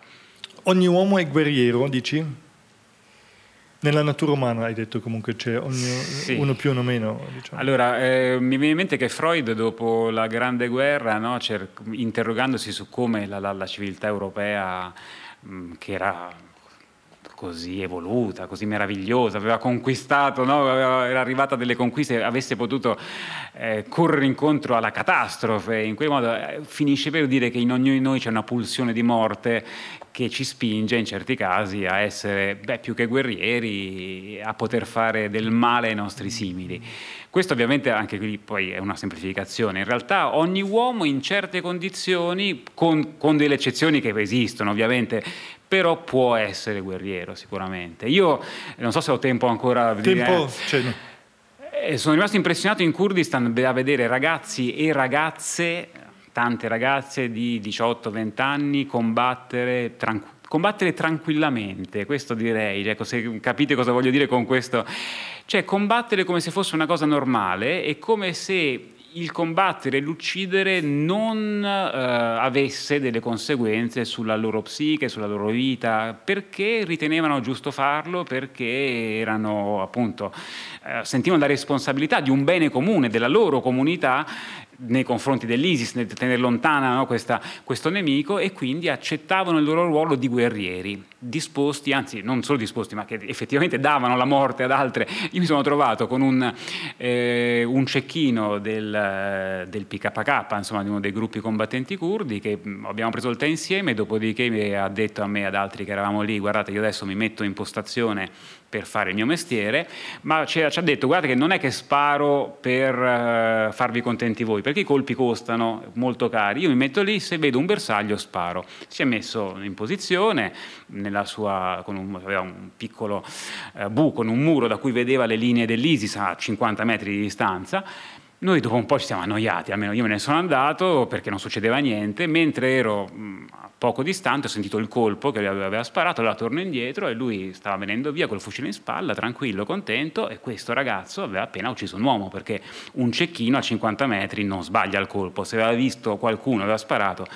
Ogni uomo è guerriero, dici? Nella natura umana hai detto comunque c'è ogni, sì. uno più, uno meno. Diciamo. Allora, eh, mi viene in mente che Freud dopo la Grande Guerra, no, interrogandosi su come la, la, la civiltà europea, mh, che era così evoluta, così meravigliosa, aveva conquistato, no? era arrivata a delle conquiste, avesse potuto eh, correre incontro alla catastrofe, in quel modo eh, finisce per dire che in ognuno di noi c'è una pulsione di morte che ci spinge in certi casi a essere beh, più che guerrieri, a poter fare del male ai nostri simili. Questo ovviamente anche qui poi è una semplificazione. In realtà ogni uomo in certe condizioni, con, con delle eccezioni che esistono ovviamente, però può essere guerriero sicuramente. Io non so se ho tempo ancora a dire... Tempo, cioè, no. Eh, sono rimasto impressionato in Kurdistan a vedere ragazzi e ragazze tante ragazze di 18-20 anni combattere, tranqu- combattere tranquillamente, questo direi, ecco, se capite cosa voglio dire con questo, cioè combattere come se fosse una cosa normale e come se il combattere e l'uccidere non eh, avesse delle conseguenze sulla loro psiche, sulla loro vita, perché ritenevano giusto farlo, perché erano appunto, eh, sentivano la responsabilità di un bene comune, della loro comunità nei confronti dell'ISIS, nel tenere lontana no, questa, questo nemico e quindi accettavano il loro ruolo di guerrieri, disposti, anzi non solo disposti, ma che effettivamente davano la morte ad altre. Io mi sono trovato con un, eh, un cecchino del, del PKK, insomma di uno dei gruppi combattenti curdi, che abbiamo preso il tè insieme, dopodiché ha detto a me e ad altri che eravamo lì, guardate io adesso mi metto in postazione per fare il mio mestiere, ma ci ha detto guardate che non è che sparo per uh, farvi contenti voi, perché i colpi costano molto cari, io mi metto lì, se vedo un bersaglio sparo. Si è messo in posizione, sua, con un, aveva un piccolo uh, buco, con un muro da cui vedeva le linee dell'ISIS a 50 metri di distanza, noi dopo un po' ci siamo annoiati, almeno io me ne sono andato perché non succedeva niente, mentre ero poco distante ho sentito il colpo che lui aveva sparato, allora torno indietro e lui stava venendo via col fucile in spalla, tranquillo, contento e questo ragazzo aveva appena ucciso un uomo perché un cecchino a 50 metri non sbaglia il colpo, se aveva visto qualcuno aveva sparato.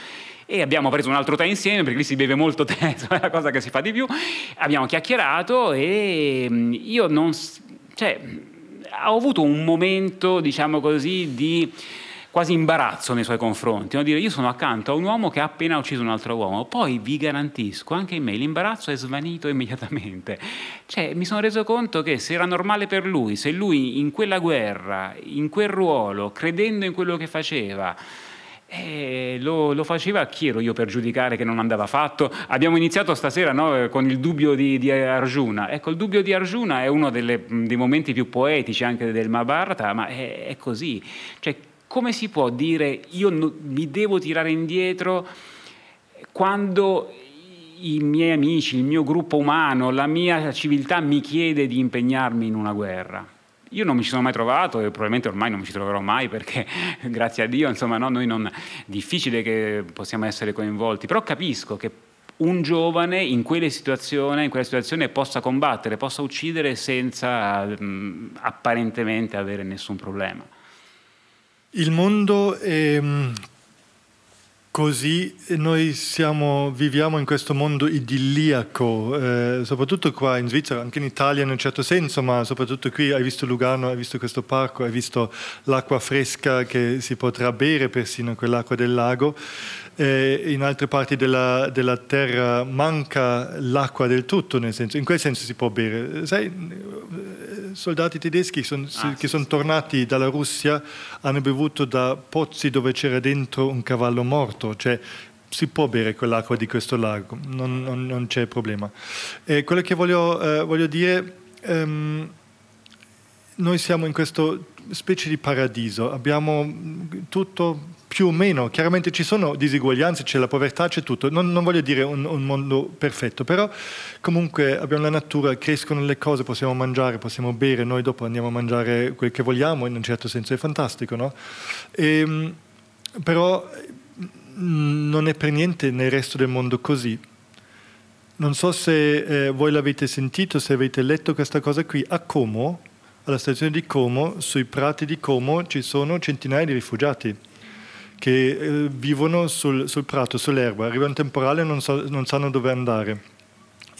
E abbiamo preso un altro tè insieme perché lì si beve molto tè, è la cosa che si fa di più, abbiamo chiacchierato e mm, io non... Cioè, ho avuto un momento, diciamo così, di quasi imbarazzo nei suoi confronti, no? dire io sono accanto a un uomo che ha appena ucciso un altro uomo, poi vi garantisco, anche in me l'imbarazzo è svanito immediatamente, cioè mi sono reso conto che se era normale per lui, se lui in quella guerra, in quel ruolo, credendo in quello che faceva, eh, lo, lo, faceva chi ero io per giudicare che non andava fatto? Abbiamo iniziato stasera no, con il dubbio di, di, Arjuna. Ecco, il dubbio di Arjuna è uno delle, dei momenti più poetici anche del Mahabharata, ma è, è così. Cioè, come si può dire io no, mi devo tirare indietro quando i miei amici, il mio gruppo umano, la mia civiltà mi chiede di impegnarmi in una guerra? Io non mi ci sono mai trovato e probabilmente ormai non mi ci troverò mai perché grazie a Dio, insomma, no, noi non difficile che possiamo essere coinvolti, però capisco che un giovane in quella situazione possa combattere, possa uccidere senza mh, apparentemente avere nessun problema. Il mondo è Così noi siamo, viviamo in questo mondo idilliaco, eh, soprattutto qua in Svizzera, anche in Italia in un certo senso, ma soprattutto qui hai visto Lugano, hai visto questo parco, hai visto l'acqua fresca che si potrà bere persino quell'acqua del lago. Eh, in altre parti della, della, terra manca l'acqua del tutto, nel senso, in quel senso si può bere. Sai, soldati tedeschi son, ah, che sì, sono sì. tornati dalla Russia hanno bevuto da pozzi dove c'era dentro un cavallo morto, cioè si può bere quell'acqua di questo lago, non, non, non c'è problema. E quello che voglio, eh, voglio dire, ehm, noi siamo in questa specie di paradiso, abbiamo tutto più o meno, chiaramente ci sono diseguaglianze, c'è la povertà, c'è tutto, non, non voglio dire un, un, mondo perfetto, però comunque abbiamo la natura, crescono le cose, possiamo mangiare, possiamo bere, noi dopo andiamo a mangiare quel che vogliamo, in un certo senso è fantastico, no? E, ehm, però non è per niente nel resto del mondo così. Non so se eh, voi l'avete sentito, se avete letto questa cosa qui, a Como, alla stazione di Como, sui prati di Como, ci sono centinaia di rifugiati che eh, vivono sul, sul, prato, sull'erba, arriva un temporale e non, so, non sanno dove andare.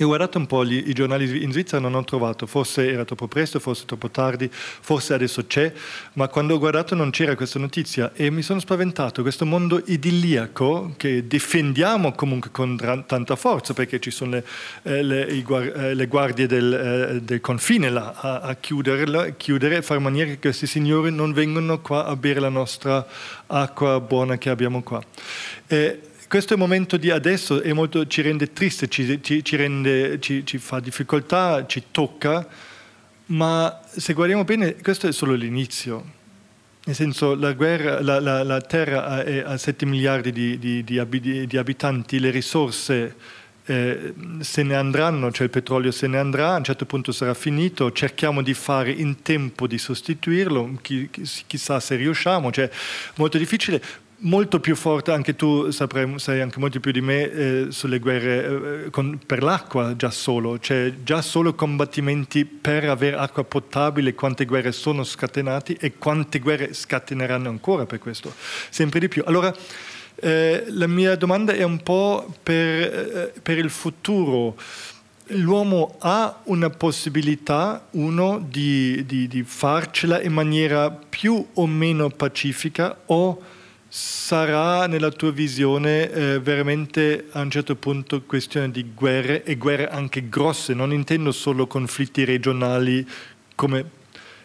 E ho guardato un po' gli, i giornali in Svizzera, non ho trovato, forse era troppo presto, forse troppo tardi, forse adesso c'è, ma quando ho guardato non c'era questa notizia e mi sono spaventato, questo mondo idilliaco che difendiamo comunque con tanta forza perché ci sono le, eh, le, eh, le guardie del, eh, del, confine là a, a chiudere, chiudere e fare in maniera che questi signori non vengano qua a bere la nostra acqua buona che abbiamo qua. E questo momento di adesso molto, ci rende triste, ci, ci, ci, rende, ci, fa difficoltà, ci tocca, ma se guardiamo bene questo è solo l'inizio. Nel senso, la, guerra, la, la, la Terra ha 7 miliardi di, di, di, di, abitanti, le risorse eh, se ne andranno, cioè il petrolio se ne andrà, a un certo punto sarà finito, cerchiamo di fare in tempo di sostituirlo, chi, chissà se riusciamo, cioè molto difficile, molto più forte, anche tu saprai, sai anche molto più di me, eh, sulle guerre eh, con, per l'acqua già solo, cioè già solo combattimenti per avere acqua potabile, quante guerre sono scatenate e quante guerre scateneranno ancora per questo, sempre di più. Allora, eh, la mia domanda è un po' per, eh, per il futuro l'uomo ha una possibilità, uno, di, di, di, farcela in maniera più o meno pacifica o sarà nella tua visione eh, veramente a un certo punto questione di guerre e guerre anche grosse, non intendo solo conflitti regionali come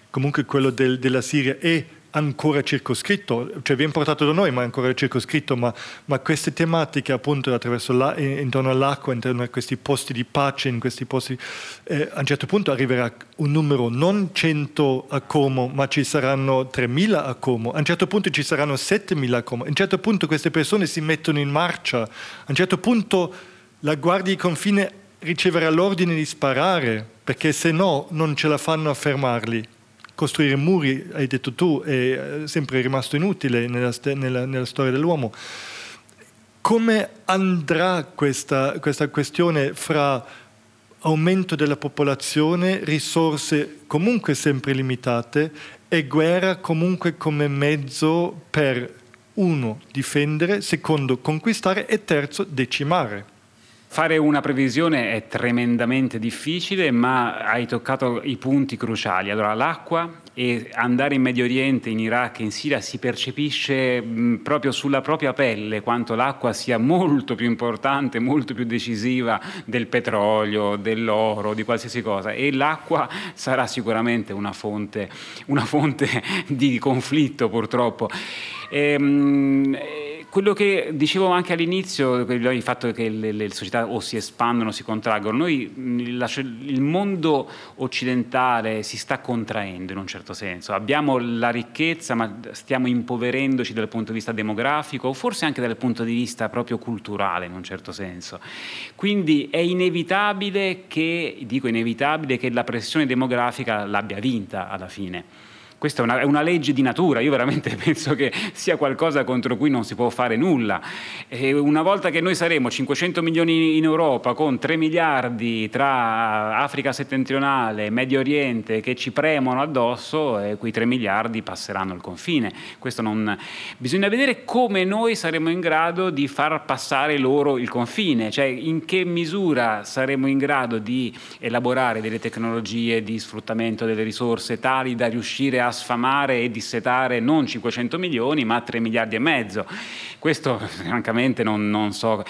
comunque quello del, della Siria e ancora circoscritto, cioè viene portato da noi ma è ancora circoscritto, ma, ma queste tematiche appunto intorno all'acqua, intorno a questi posti di pace, in questi posti, eh, a un certo punto arriverà un numero non 100 a Como, ma ci saranno 3.000 a Como, a un certo punto ci saranno 7.000 a Como, a un certo punto queste persone si mettono in marcia, a un certo punto la guardia di confine riceverà l'ordine di sparare, perché se no non ce la fanno a fermarli costruire muri, hai detto tu, è eh, sempre rimasto inutile nella, nella, nella storia dell'uomo. Come andrà questa, questa questione fra aumento della popolazione, risorse comunque sempre limitate e guerra comunque come mezzo per uno difendere, secondo conquistare e terzo decimare? Fare una previsione è tremendamente difficile, ma hai toccato i punti cruciali. Allora, l'acqua e andare in Medio Oriente, in Iraq in Siria si percepisce mh, proprio sulla propria pelle quanto l'acqua sia molto più importante, molto più decisiva del petrolio, dell'oro, di qualsiasi cosa. E l'acqua sarà sicuramente una fonte, una fonte di conflitto, purtroppo. E, mh, quello che dicevo anche all'inizio, il fatto che le, le società o si espandono o si contraggono, noi, il mondo occidentale si sta contraendo in un certo senso, abbiamo la ricchezza ma stiamo impoverendoci dal punto di vista demografico o forse anche dal punto di vista proprio culturale in un certo senso. Quindi è inevitabile che, dico inevitabile, che la pressione demografica l'abbia vinta alla fine. Questa è una, è una, legge di natura, io veramente penso che sia qualcosa contro cui non si può fare nulla. E una volta che noi saremo 500 milioni in Europa con 3 miliardi tra Africa settentrionale e Medio Oriente che ci premono addosso, eh, quei 3 miliardi passeranno il confine. Non... Bisogna vedere come noi saremo in grado di far passare loro il confine, cioè in che misura saremo in grado di elaborare delle tecnologie di sfruttamento delle risorse tali da riuscire a sfamare e dissetare non 500 milioni ma 3 miliardi e mezzo. Questo francamente non, non so.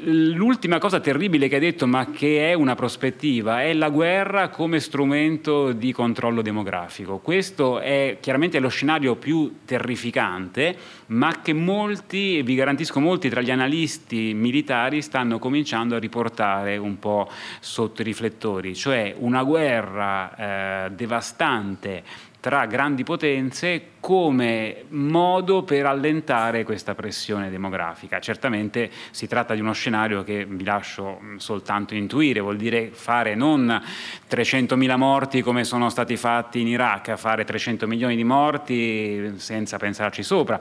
L'ultima cosa terribile che hai detto, ma che è una prospettiva, è la guerra come strumento di controllo demografico. Questo è chiaramente lo scenario più terrificante, ma che molti, vi garantisco molti tra gli analisti militari, stanno cominciando a riportare un po' sotto i riflettori, cioè una guerra eh, devastante tra grandi potenze come modo per allentare questa pressione demografica. Certamente si tratta di uno scenario che vi lascio soltanto intuire, vuol dire fare non 300.000 morti come sono stati fatti in Iraq, fare 300 milioni di morti senza pensarci sopra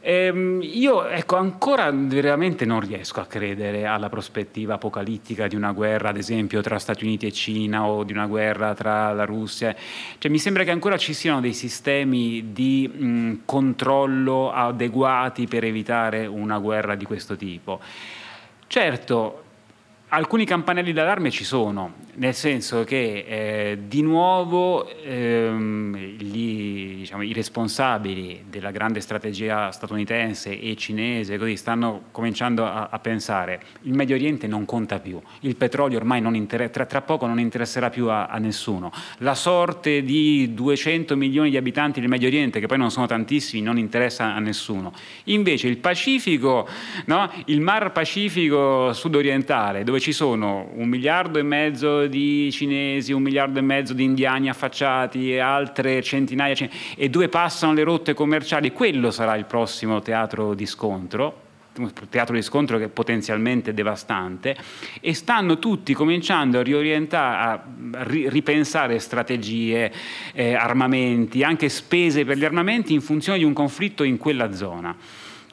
Ehm, io ecco, ancora veramente non riesco a credere alla prospettiva apocalittica di una guerra, ad esempio, tra Stati Uniti e Cina o di una guerra tra la Russia. Cioè, mi sembra che ancora ci siano dei sistemi di mh, controllo adeguati per evitare una guerra di questo tipo. Certo, Alcuni campanelli d'allarme ci sono, nel senso che eh, di nuovo ehm, gli, diciamo, i responsabili della grande strategia statunitense e cinese così, stanno cominciando a, a, pensare il Medio Oriente non conta più, il petrolio ormai inter- tra, tra, poco non interesserà più a, a, nessuno, la sorte di 200 milioni di abitanti del Medio Oriente, che poi non sono tantissimi, non interessa a nessuno. Invece il Pacifico, no? il Mar Pacifico sudorientale, dove dove ci sono un miliardo e mezzo di cinesi, un miliardo e mezzo di indiani affacciati e altre centinaia e dove passano le rotte commerciali, quello sarà il prossimo teatro di scontro teatro di scontro che è potenzialmente devastante e stanno tutti cominciando a riorientare, a ripensare strategie, eh, armamenti, anche spese per gli armamenti in funzione di un conflitto in quella zona.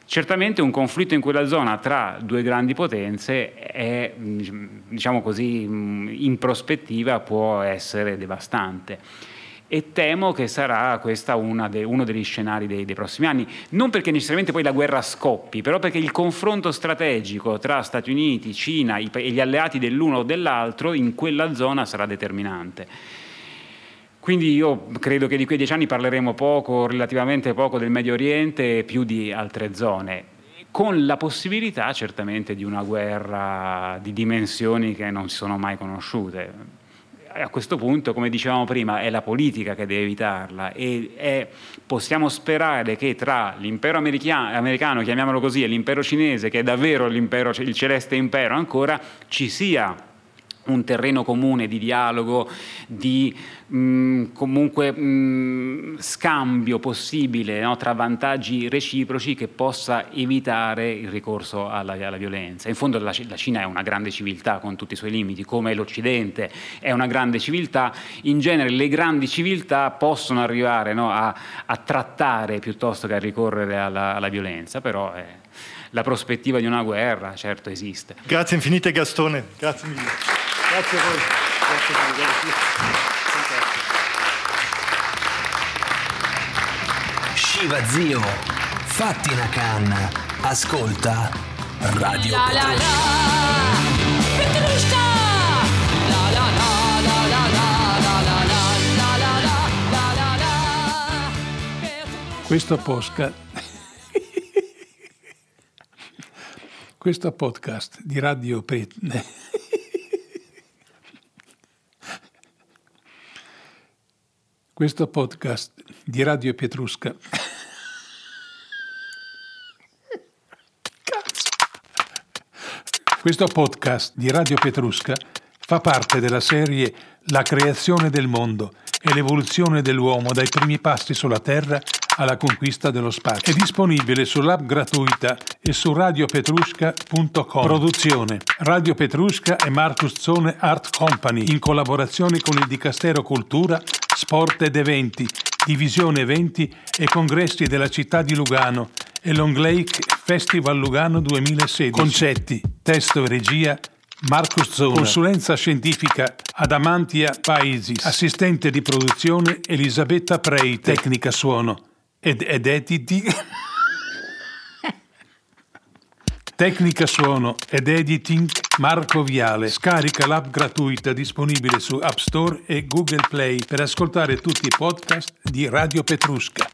Certamente un conflitto in quella zona tra due grandi potenze è, diciamo così, in prospettiva può essere devastante e temo che sarà questo de, uno degli scenari dei, dei, prossimi anni, non perché necessariamente poi la guerra scoppi, però perché il confronto strategico tra Stati Uniti, Cina e gli alleati dell'uno o dell'altro in quella zona sarà determinante. Quindi io credo che di quei dieci anni parleremo poco, relativamente poco del Medio Oriente e più di altre zone, con la possibilità certamente di una guerra di dimensioni che non si sono mai conosciute. A questo punto, come dicevamo prima, è la politica che deve evitarla e è, possiamo sperare che tra l'impero americano, chiamiamolo così, e l'impero cinese, che è davvero il celeste impero ancora, ci sia un terreno comune di dialogo, di mh, mm, comunque mh, mm, scambio possibile no, tra vantaggi reciproci che possa evitare il ricorso alla, alla violenza. In fondo la, la, Cina è una grande civiltà con tutti i suoi limiti, come l'Occidente è una grande civiltà. In genere le grandi civiltà possono arrivare no, a, a, trattare piuttosto che a ricorrere alla, alla violenza, però... È, la prospettiva di una guerra, certo, esiste. Grazie infinite Gastone, grazie mille. Grazie a voi. Grazie a voi. Grazie. Shiva zio, fatti una canna, ascolta Radio la, la, la. Questo podcast, questo podcast di Radio Petne Questo podcast di Radio Pietrusca. Questo podcast di Radio Petrusca fa parte della serie La creazione del mondo e l'evoluzione dell'uomo dai primi passi sulla Terra alla conquista dello spazio. È disponibile sull'app gratuita e su radiopetrusca.com. Produzione Radio Petrusca e Marcus Zone Art Company in collaborazione con il Dicastero Cultura sport ed eventi, divisione eventi e congressi della città di Lugano e Long Lake Festival Lugano 2016. Concetti, testo e regia Marcus Zona. Consulenza scientifica Adamantia Paisis. Assistente di produzione Elisabetta Prei. Tecnica suono ed, ed editi... Tecnica suono ed editing Marco Viale. Scarica l'app gratuita disponibile su App Store e Google Play per ascoltare tutti i podcast di Radio Petrusca.